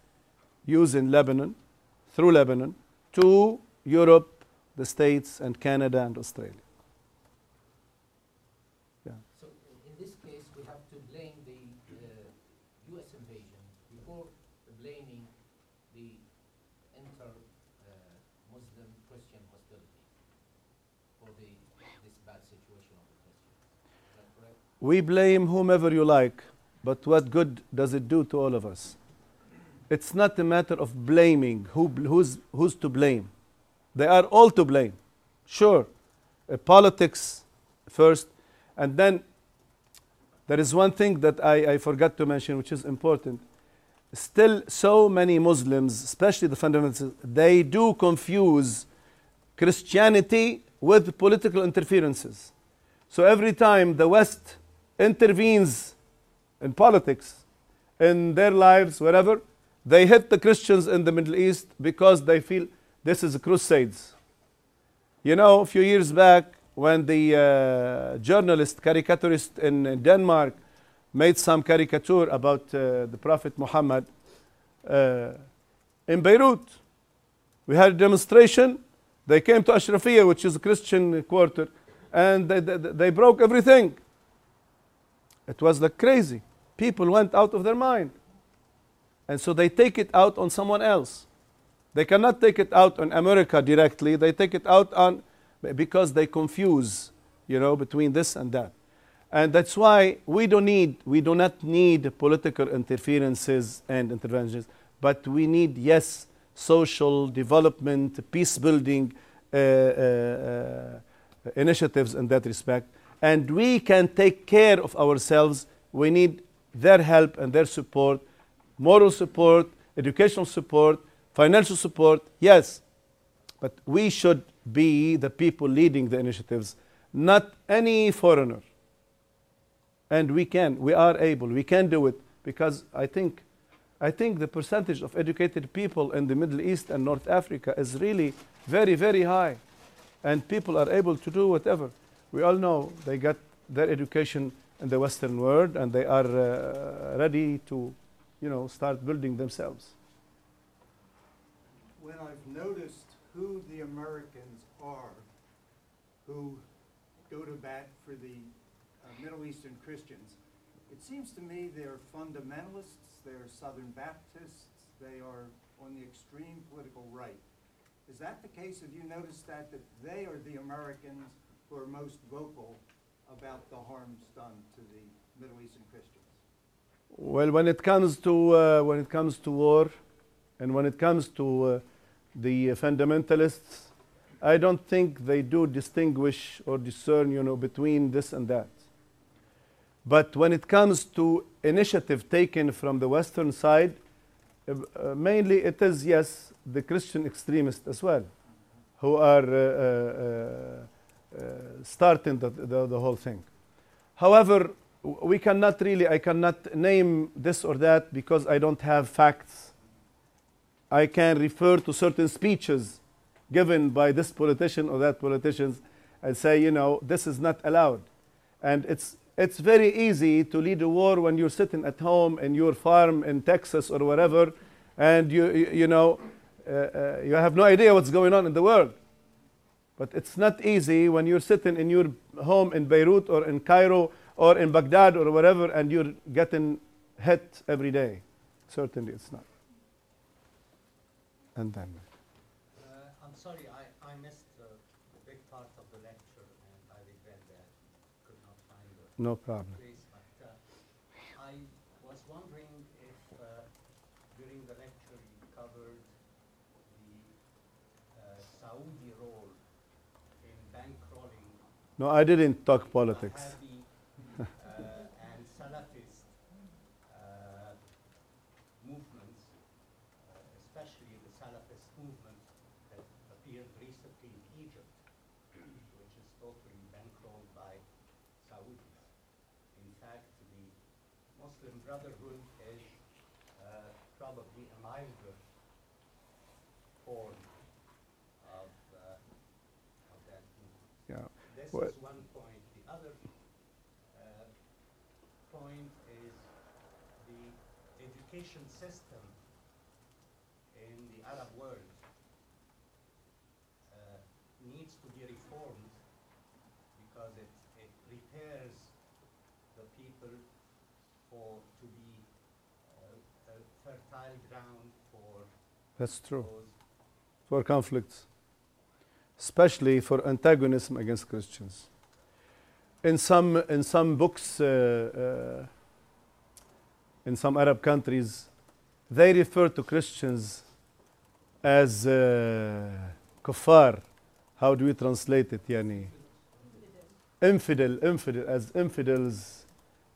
using Lebanon, through Lebanon, to Europe, the States, and Canada and Australia. so in- in this case, we have to blame the uh, U.S. invasion before blaming the inter-Muslim Christian hostility for the, this bad situation of the Christians. Is that correct? We blame whomever you like, but what good does it do to all of us? It's not a matter of blaming who, who's, who's to blame. They are all to blame. Sure, politics first, and then there is one thing that I, I forgot to mention, which is important. Still, so many Muslims, especially the fundamentalists, they do confuse Christianity with political interferences. So every time the West intervenes in politics, in their lives, wherever, they hit the Christians in the Middle East because they feel this is a crusades. You know, a few years back, when the uh, journalist, caricaturist in Denmark made some caricature about uh, the Prophet Muhammad uh, in Beirut, we had a demonstration. They came to Ashrafiyah, which is a Christian quarter, and they, they, they broke everything. It was like crazy. People went out of their mind. And so they take it out on someone else. They cannot take it out on America directly, they take it out on because they confuse, you know, between this and that. And that's why we don't need, we do not need political interferences and interventions, but we need, yes, social development, peace building uh, uh, uh, initiatives in that respect. And we can take care of ourselves. We need their help and their support, moral support, educational support, financial support, yes. But we should be the people leading the initiatives, not any foreigner. And we can, we are able, we can do it because I think, I think the percentage of educated people in the Middle East and North Africa is really very, very high. And people are able to do whatever. We all know they got their education in the Western world and they are uh, ready to, you know, start building themselves. when I've noticed who the Americans are who go to bat for the uh, Middle Eastern Christians, it seems to me they're fundamentalists, they're Southern Baptists, they are on the extreme political right. Is that the case? Have you noticed that, that they are the Americans who are most vocal about the harms done to the Middle Eastern Christians? Well, when it comes to uh, when it comes to war, and when it comes to uh, the fundamentalists, I don't think they do distinguish or discern, you know, between this and that. But when it comes to initiative taken from the Western side, uh, uh, mainly it is yes the Christian extremists as well, who are uh, uh, starting the, the, the whole thing. However, we cannot really, I cannot name this or that because I don't have facts. I can refer to certain speeches given by this politician or that politician and say, you know, this is not allowed. And it's, it's very easy to lead a war when you're sitting at home in your farm in Texas or wherever, and you, you, you know, uh, uh, you have no idea what's going on in the world. But it's not easy when you're sitting in your home in Beirut or in Cairo or in Baghdad or wherever and you're getting hit every day. Certainly it's not. And then, Uh, I'm sorry, I, I missed a big part of the lecture and I regret that. Could not find the no problem. place, but uh, I was wondering if uh, during the lecture you covered the uh, Saudi role in bankrolling No, I didn't talk politics. Wahhabi uh, and Salafist uh, movements, uh, especially the Salafist movement that appeared recently in Egypt, which is totally bankrolled by Saudis. In fact, the Muslim Brotherhood is uh, probably a milder form of, uh, of that movement. Yeah. Is one point. The other uh, point is the education system in the Arab world uh, needs to be reformed because it, it prepares the people for to be uh, a fertile ground for That's true. For conflicts, especially for antagonism against Christians. In some, in some books, uh, uh, in some Arab countries, they refer to Christians as uh, kuffar. How do we translate it, yani? Infidel, infidel, as infidels,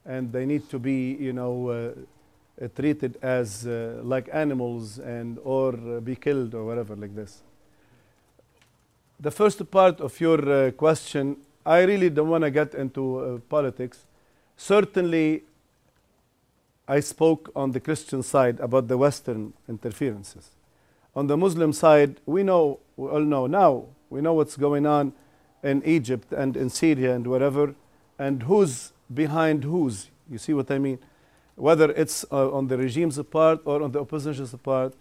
and they need to be, you know, uh, treated as uh, like animals and or be killed or whatever like this. The first part of your uh, question, I really don't want to get into uh, politics. Certainly, I spoke on the Christian side about the Western interferences. On the Muslim side, we know, we all know now, we know what's going on in Egypt and in Syria and wherever, and who's behind whose. You see what I mean? Whether it's uh, on the regime's part or on the opposition's part,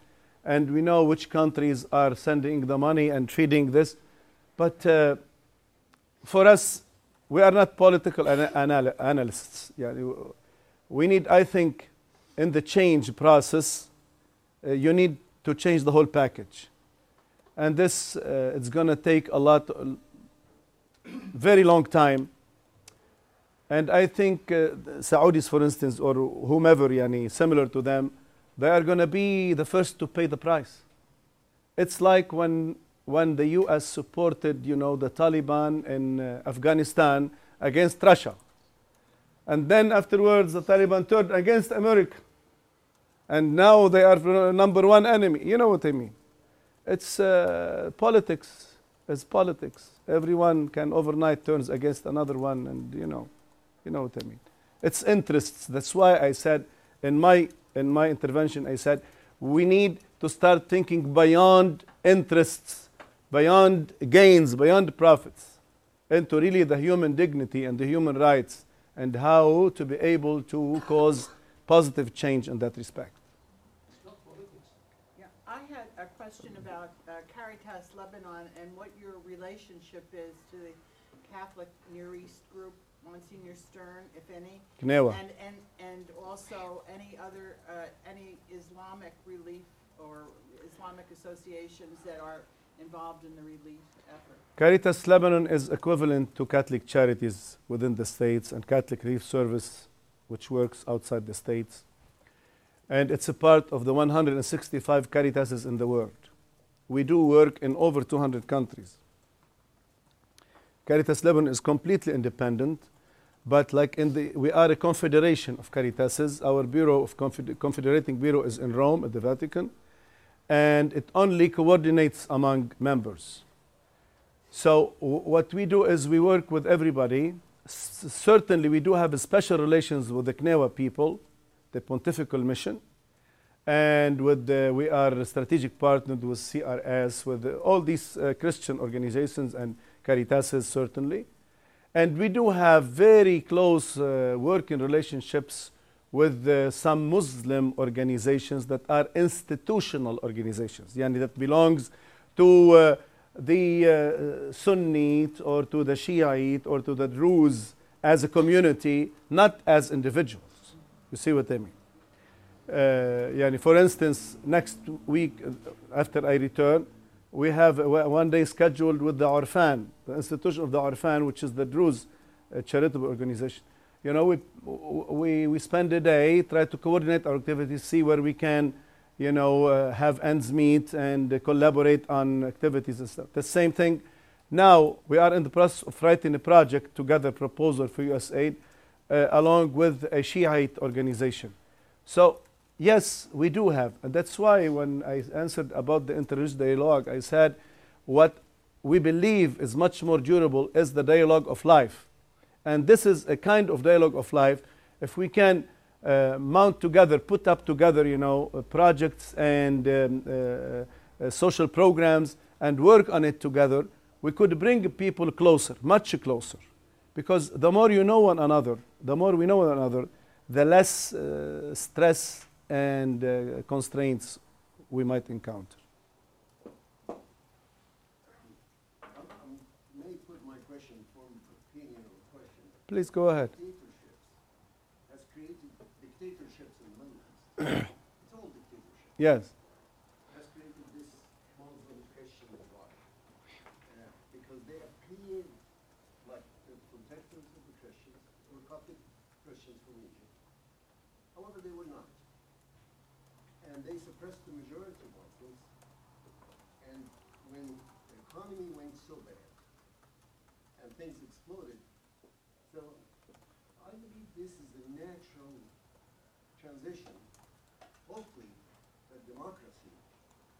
and we know which countries are sending the money and feeding this. But uh, for us, we are not political ana- anal- analysts. We need, I think, in the change process, uh, you need to change the whole package. And this, uh, it's going to take a lot, very long time. And I think uh, Saudis, for instance, or whomever, yani, similar to them, they are going to be the first to pay the price. It's like when, when the U.S. supported, you know, the Taliban in uh, Afghanistan against Russia. And then afterwards, the Taliban turned against America. And now they are number one enemy. You know what I mean? It's uh, politics. It's politics. Everyone can overnight turns against another one, and you know, you know what I mean. It's interests. That's why I said in my in my intervention, I said we need to start thinking beyond interests, beyond gains, beyond profits, into really the human dignity and the human rights, and how to be able to cause positive change in that respect. Yeah, I had a question about uh, Caritas Lebanon and what your relationship is to the Catholic Near East group, Monsignor Stern, if any. CNEWA. And, and, and also any other, uh, any Islamic relief or Islamic associations that are involved in the relief effort. Caritas Lebanon is equivalent to Catholic Charities within the states and Catholic Relief Service, which works outside the states. And it's a part of the 165 Caritases in the world. We do work in over 200 countries. Caritas Lebanon is completely independent, but like in the, we are a confederation of Caritases. Our bureau of confed- confederating bureau is in Rome at the Vatican, and it only coordinates among members. So what we do is we work with everybody. S- certainly, we do have special relations with the CNEWA people, the Pontifical Mission, and with the, we are strategic partnered with CRS, with the, all these uh, Christian organizations and Caritases certainly, and we do have very close uh, working relationships with uh, some Muslim organizations that are institutional organizations, yani that belongs to uh, the uh, Sunnite or to the Shiite or to the Druze as a community, not as individuals. You see what I mean? Uh, yani for instance, next week uh, after I return, we have one day scheduled with the Orfan, the institution of the Orfan, which is the Druze uh, charitable organization. You know, we, we, we spend a day, try to coordinate our activities, see where we can, you know, uh, have ends meet and uh, collaborate on activities and stuff. The same thing. Now we are in the process of writing a project to gather proposal for USAID uh, along with a Shiite organization. So yes, we do have, and that's why when I answered about the interreligious dialogue, I said what we believe is much more durable is the dialogue of life. And this is a kind of dialogue of life. If we can uh, mount together, put up together, you know, uh, projects and um, uh, uh, social programs and work on it together, we could bring people closer, much closer. Because the more you know one another, the more we know one another, the less uh, stress and uh, constraints we might encounter. I'm- I'm- May put my question in form of opinion or question. Please go ahead. Dictatorships has created dictatorships in the Middle East. It's all dictatorships. Yes. Has created this Muslim Christian divide. Uh, Because they appear like the protectors of the Christians, or Coptic Christians from Egypt. However, they were not. And they suppressed the majority of Muslims. And when the economy went so bad, and things exploded, so I believe this is a natural transition. Hopefully, that democracy,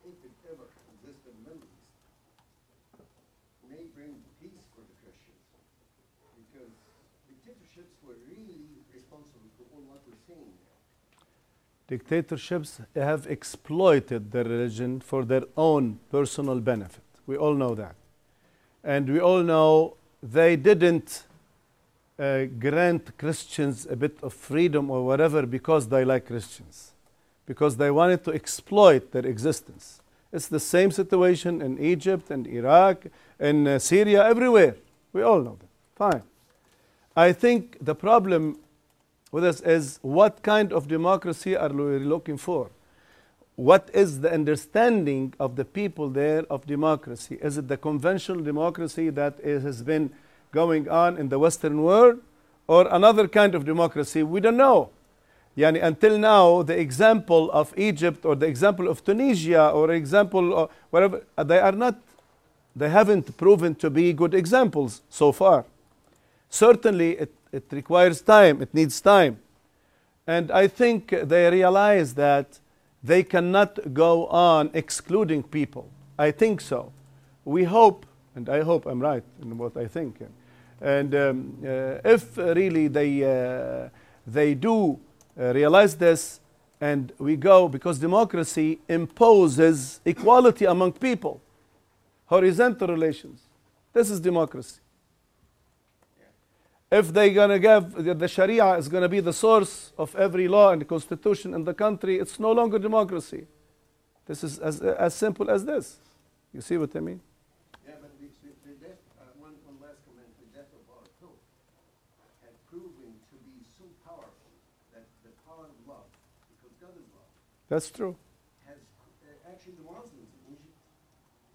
if it ever exists in the Middle East, may bring peace for the Christians. Because dictatorships were really responsible for now. Dictatorships have exploited the religion for their own personal benefit. We all know that. And we all know they didn't uh, grant Christians a bit of freedom or whatever because they like Christians, because they wanted to exploit their existence. It's the same situation in Egypt and Iraq and uh, Syria, everywhere. We all know that. Fine. I think the problem with us is what kind of democracy are we looking for? What is the understanding of the people there of democracy? Is it the conventional democracy that is, has been going on in the Western world or another kind of democracy? We don't know. Yani until now, the example of Egypt or the example of Tunisia or example of whatever, they are not, they haven't proven to be good examples so far. Certainly, it, it requires time, it needs time. And I think they realize that they cannot go on excluding people. I think so. We hope, and I hope I'm right in what I think. And um, uh, if really they, uh, they do uh, realize this and we go, because democracy imposes equality among people, horizontal relations. This is democracy. If they're going to give, the- Sharia is going to be the source of every law and constitution in the country, it's no longer democracy. This is as, as simple as this. You see what I mean? Yeah, but the, the, the death, uh, one, one last comment, the death of our Pope had proven to be so powerful that the power of love, because God is love, That's true. has, uh, actually the Muslims in Egypt,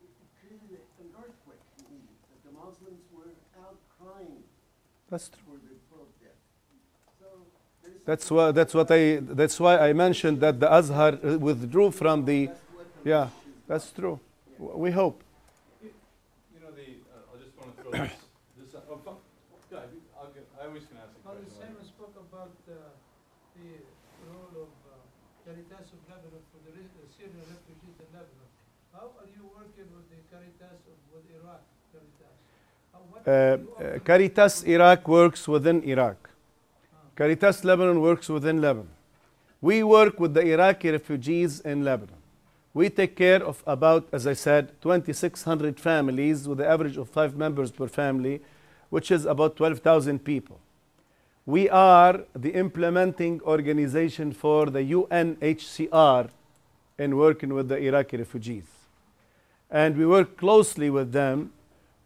it it created an earthquake in Egypt, that the Muslims were out crying That's true. for the Pope death. So, there is That's why, that's what I, that's why I mentioned that the Azhar uh, withdrew from the, That's what the yeah, that's true. We hope. You know, the, uh, I just want to throw this, this, uh, oh, fu- yeah, I- I'll get, I always can ask a Father question. Simon spoke about uh, the role of uh, Caritas of Lebanon for the re- the Syrian refugees in Lebanon. How are you working with the Caritas of, with Iraq Caritas? How, what Uh, Caritas Iraq works within Iraq. Caritas Lebanon works within Lebanon. We work with the Iraqi refugees in Lebanon. We take care of about, as I said, 2,600 families with an average of five members per family, which is about 12,000 people. We are the implementing organization for the UNHCR in working with the Iraqi refugees. And we work closely with them.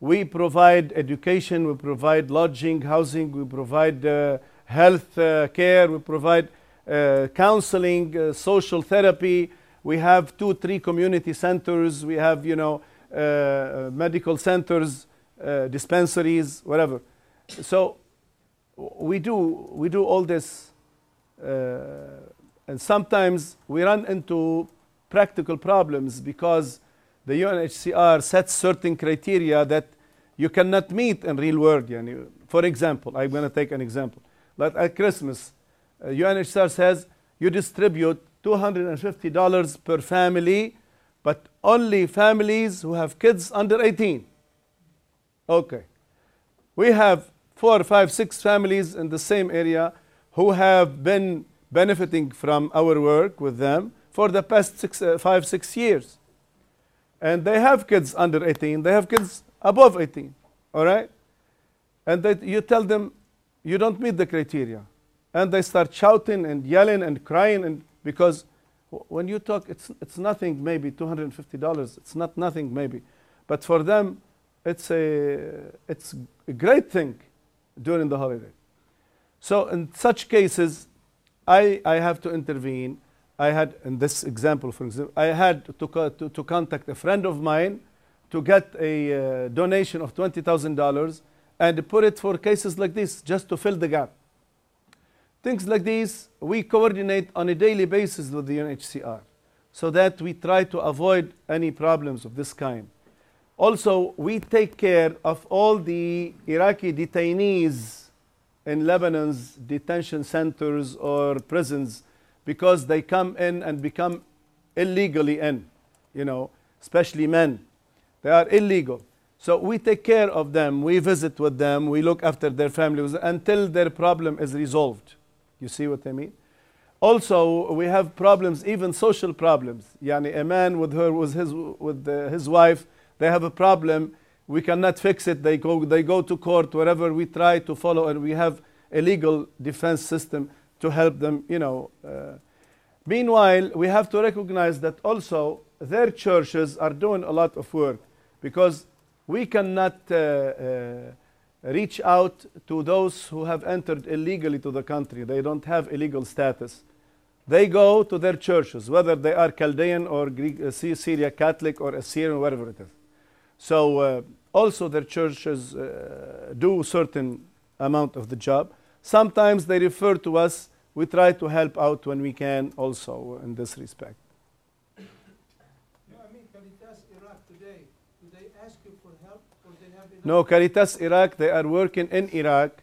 We provide education, we provide lodging, housing, we provide uh, health uh, care, we provide uh, counseling, uh, social therapy. We have two, three community centers. We have, you know, uh, uh, medical centers, dispensaries, whatever. So we do we do all this, and sometimes we run into practical problems because the UNHCR sets certain criteria that you cannot meet in real world. For example, I'm going to take an example. Like at Christmas, uh, UNHCR says you distribute $250 per family, but only families who have kids under 18. Okay. We have four, five, six families in the same area who have been benefiting from our work with them for the past six, uh, five, six years. And they have kids under 18, they have kids above 18. All right? And that you tell them you don't meet the criteria. And they start shouting and yelling and crying and because when you talk it's it's nothing maybe $250. It's not nothing maybe. But for them it's a it's a great thing during the holiday. So in such cases I I have to intervene. I had in this example for example I had to co- to, to contact a friend of mine to get a uh, donation of $20,000 and put it for cases like this just to fill the gap. Things like these, we coordinate on a daily basis with the UNHCR so that we try to avoid any problems of this kind. Also, we take care of all the Iraqi detainees in Lebanon's detention centers or prisons because they come in and become illegally in, you know, especially men. They are illegal. So we take care of them, we visit with them, we look after their families until their problem is resolved. You see what I mean? Also, we have problems, even social problems. Yani a man with her, with his, with uh, his wife, they have a problem. We cannot fix it. They go, they go to court. Wherever we try to follow, and we have a legal defense system to help them. You know. Uh, meanwhile, we have to recognize that also their churches are doing a lot of work because we cannot uh, uh, reach out to those who have entered illegally to the country. They don't have illegal status. They go to their churches, whether they are Chaldean or Greek, uh, Syria Catholic or Assyrian, whatever it is. So uh, also their churches uh, do certain amount of the job. Sometimes they refer to us. We try to help out when we can also in this respect. No, I mean Caritas Iraq today, do they ask you for help or they have? No, Caritas Iraq, they are working in Iraq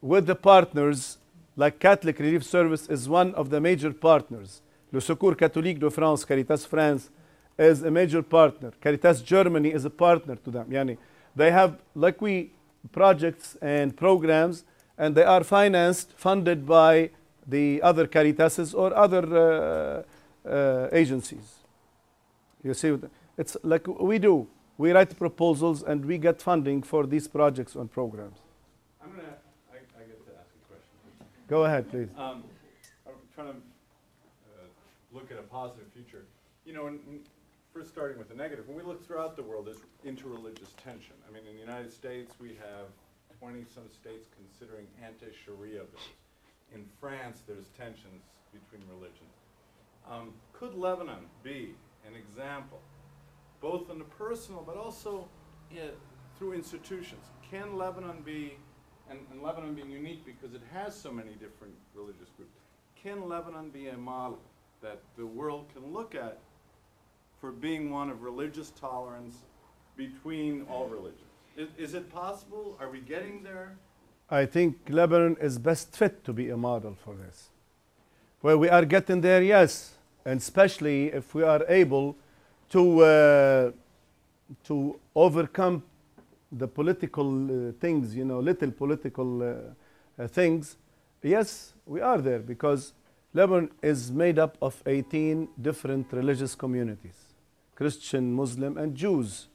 with the partners, like Catholic Relief Service is one of the major partners. Le Secours Catholique de France, Caritas France, is a major partner. Caritas Germany is a partner to them. Yani, they have, like we, projects and programs, and they are financed, funded by the other Caritases or other uh, uh, agencies. You see, it's like we do. We write proposals and we get funding for these projects and programs. I'm gonna, I, I get to ask a question. Go ahead, please. Um, I'm trying to uh, look at a positive future. You know, in, in, first starting with the negative, when we look throughout the world, there's interreligious tension. I mean, in the United States, we have 20-some states considering anti-Sharia bills. In France, there's tensions between religions. Um, could Lebanon be an example, both on the personal but also uh, through institutions? Can Lebanon be, and, and Lebanon being unique because it has so many different religious groups, can Lebanon be a model that the world can look at for being one of religious tolerance between all religions? Is, is it possible? Are we getting there? I think Lebanon is best fit to be a model for this. Where we are getting there, yes, and especially if we are able to uh, to overcome the political uh, things, you know, little political uh, uh, things. Yes, we are there because Lebanon is made up of 18 different religious communities Christian, Muslim, and Jews.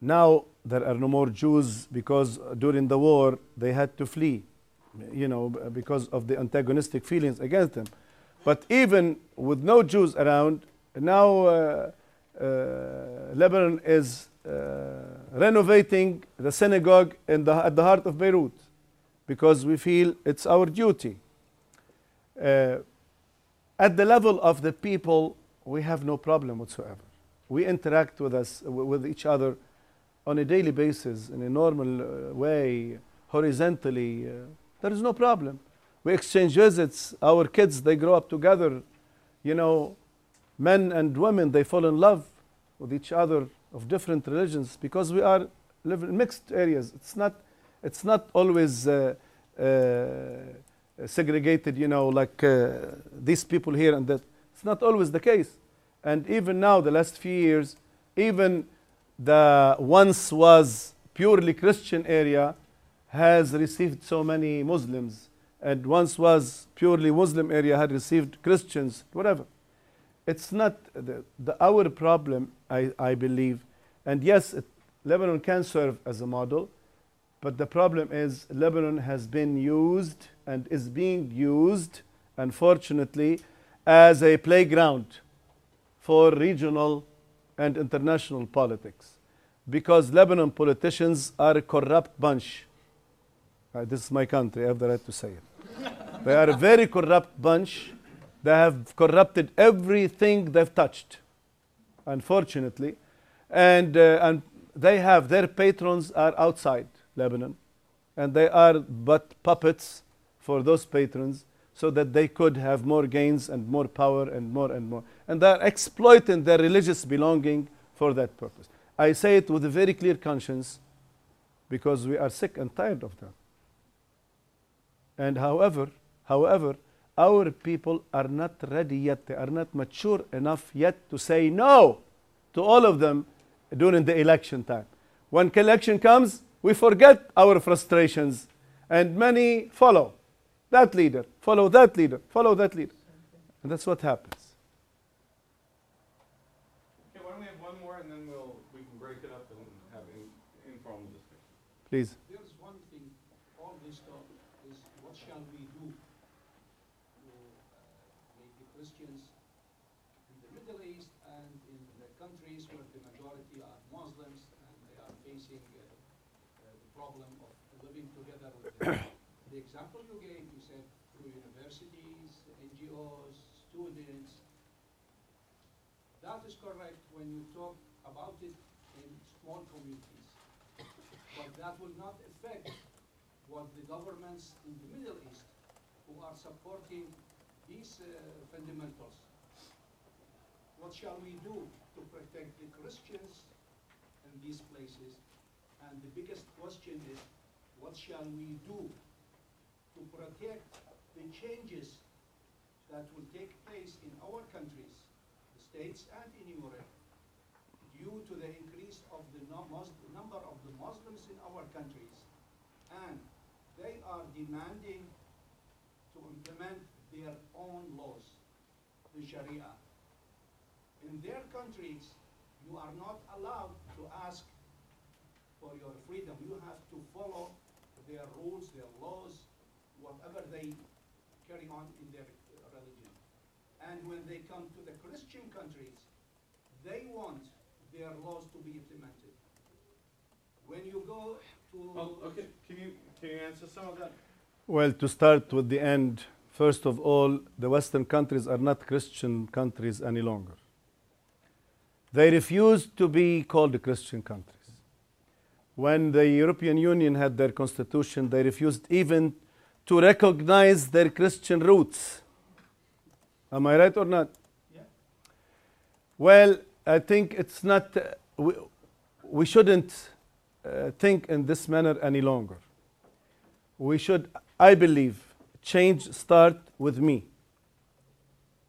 Now there are no more Jews because during the war they had to flee, you know, because of the antagonistic feelings against them. But even with no Jews around, now uh, uh, Lebanon is uh, renovating the synagogue in the, at the heart of Beirut because we feel it's our duty. Uh, at the level of the people, we have no problem whatsoever. We interact with us with each other on a daily basis in a normal uh, way, horizontally. Uh, there is no problem. We exchange visits. Our kids they grow up together. You know, men and women they fall in love with each other of different religions because we are live in mixed areas. It's not it's not always uh, uh, segregated. You know, like uh, these people here and that. It's not always the case. And even now, the last few years, even the once was purely Christian area has received so many Muslims, and once was purely Muslim area had received Christians, whatever. It's not the, the, our problem, I, I believe. And yes, it, Lebanon can serve as a model, but the problem is Lebanon has been used and is being used, unfortunately, as a playground for regional and international politics because Lebanon politicians are a corrupt bunch. Uh, this is my country, I have the right to say it. they are a very corrupt bunch. They have corrupted everything they've touched, unfortunately. And, uh, and they have, their patrons are outside Lebanon. And they are but puppets for those patrons so that they could have more gains and more power and more and more. And they're exploiting their religious belonging for that purpose. I say it with a very clear conscience because we are sick and tired of them. And however, however, our people are not ready yet. They are not mature enough yet to say no to all of them during the election time. When election comes, we forget our frustrations and many follow that leader, follow that leader, follow that leader. And that's what happens. Okay, why don't we have one more and then we'll, we can break it up and have in, informal discussion. Please. There's one thing, all this talk is what shall we do to uh, make the Christians in the Middle East and in the countries where the majority are Muslims and they are facing uh, uh, the problem of living together with them. The example you gave, you said through universities, NGOs, students. That is correct when you talk about it in small communities. But that will not affect what the governments in the Middle East who are supporting these uh, fundamentals. What shall we do to protect the Christians in these places? And the biggest question is, what shall we do to protect the changes that will take place in our countries, the states and in Europe, due to the increase of the number of the Muslims in our countries. And they are demanding to implement their own laws, the Sharia. In their countries, you are not allowed to ask for your freedom. You have to follow their rules, their laws, whatever they carry on in their uh, religion. And when they come to the Christian countries, they want their laws to be implemented. When you go to Well, okay, can you, can you answer some of that? Well, to start with the end, first of all, the Western countries are not Christian countries any longer. They refused to be called Christian countries. When the European Union had their constitution, they refused even to recognize their Christian roots. Am I right or not? Yeah. Well, I think it's not, uh, we, we shouldn't uh, think in this manner any longer. We should, I believe, change start with me,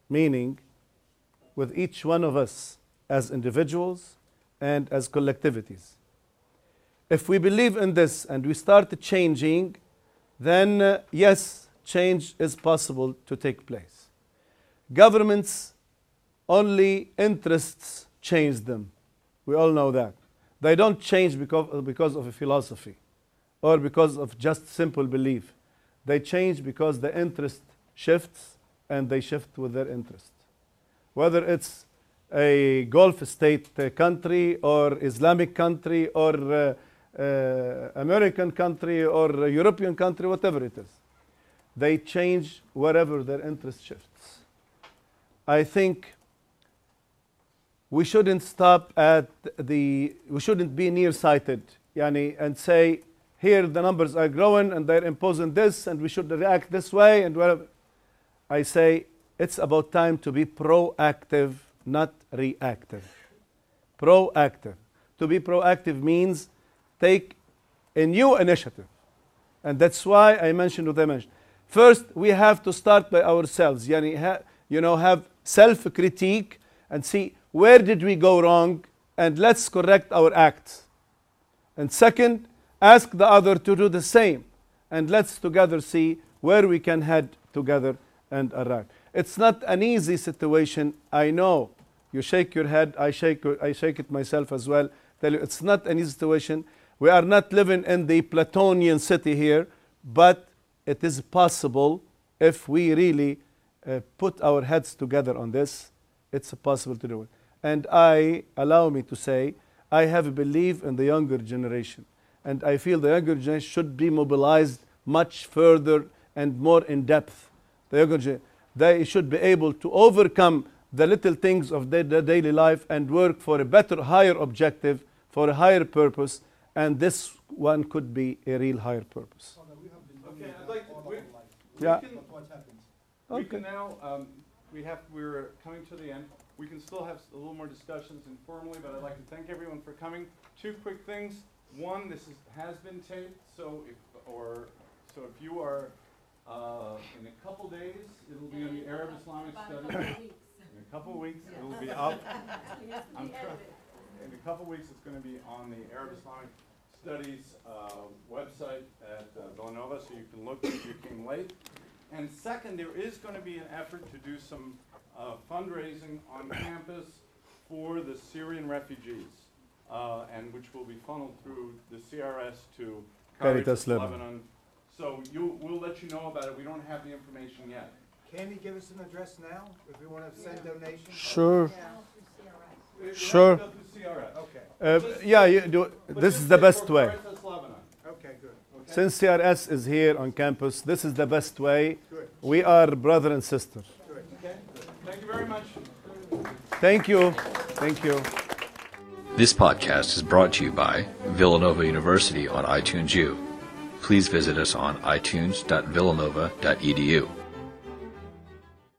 meaning with each one of us as individuals and as collectivities. If we believe in this and we start changing, then uh, yes, change is possible to take place. Governments only interests change them. We all know that. They don't change because, because of a philosophy or because of just simple belief. They change because the interest shifts and they shift with their interest. Whether it's a Gulf state uh, country or Islamic country or uh, uh, American country or European country, whatever it is. They change wherever their interest shifts. I think we shouldn't stop at the, we shouldn't be nearsighted yani, and say, here the numbers are growing and they're imposing this and we should react this way and whatever. I say it's about time to be proactive, not reactive. Proactive. To be proactive means take a new initiative. And that's why I mentioned what I mentioned. First, we have to start by ourselves. Yani, you know, have self-critique and see where did we go wrong and let's correct our acts. And second, ask the other to do the same. And let's together see where we can head together and arrive. It's not an easy situation. I know. You shake your head. I shake, I shake it myself as well. Tell you, it's not an easy situation. We are not living in the Platonian city here, but it is possible if we really uh, put our heads together on this. It's possible to do it. And I, allow me to say, I have a belief in the younger generation. And I feel the younger generation should be mobilized much further and more in depth. The younger generation, they should be able to overcome the little things of their, their daily life and work for a better, higher objective, for a higher purpose. And this one could be a real higher purpose. Okay, I'd like, to- we, Yeah. we can, we Okay. can now, um, we have, we're coming to the end. We can still have a little more discussions informally, but I'd like to thank everyone for coming. Two quick things. One, this is, has been taped, so if, or, so if you are, uh, in a couple days, it'll be on the Arab Islamic Studies. In a couple weeks, it'll be up. I'm in a couple weeks, it's gonna be on the Arab Islamic Studies, uh, website at uh, Villanova, so you can look if you came late. And second, there is gonna be an effort to do some, uh, fundraising on campus for the Syrian refugees, uh, and which will be funneled through the CRS to Caritas Caritas Lebanon. Lebanon. So you, we'll let you know about it, we don't have the information yet. Can you give us an address now, if we want to send donations? Sure. We'll have to Sure. go through CRS. Okay, Uh, yeah, you do, this is the best way. Lebanon, okay, good, okay? Since CRS is here on campus, this is the best way. good, We are brother and sister. Good. Okay, thank you very much. Thank you. Thank you. This podcast is brought to you by Villanova University on iTunes U. Please visit us on itunes.villanova.edu.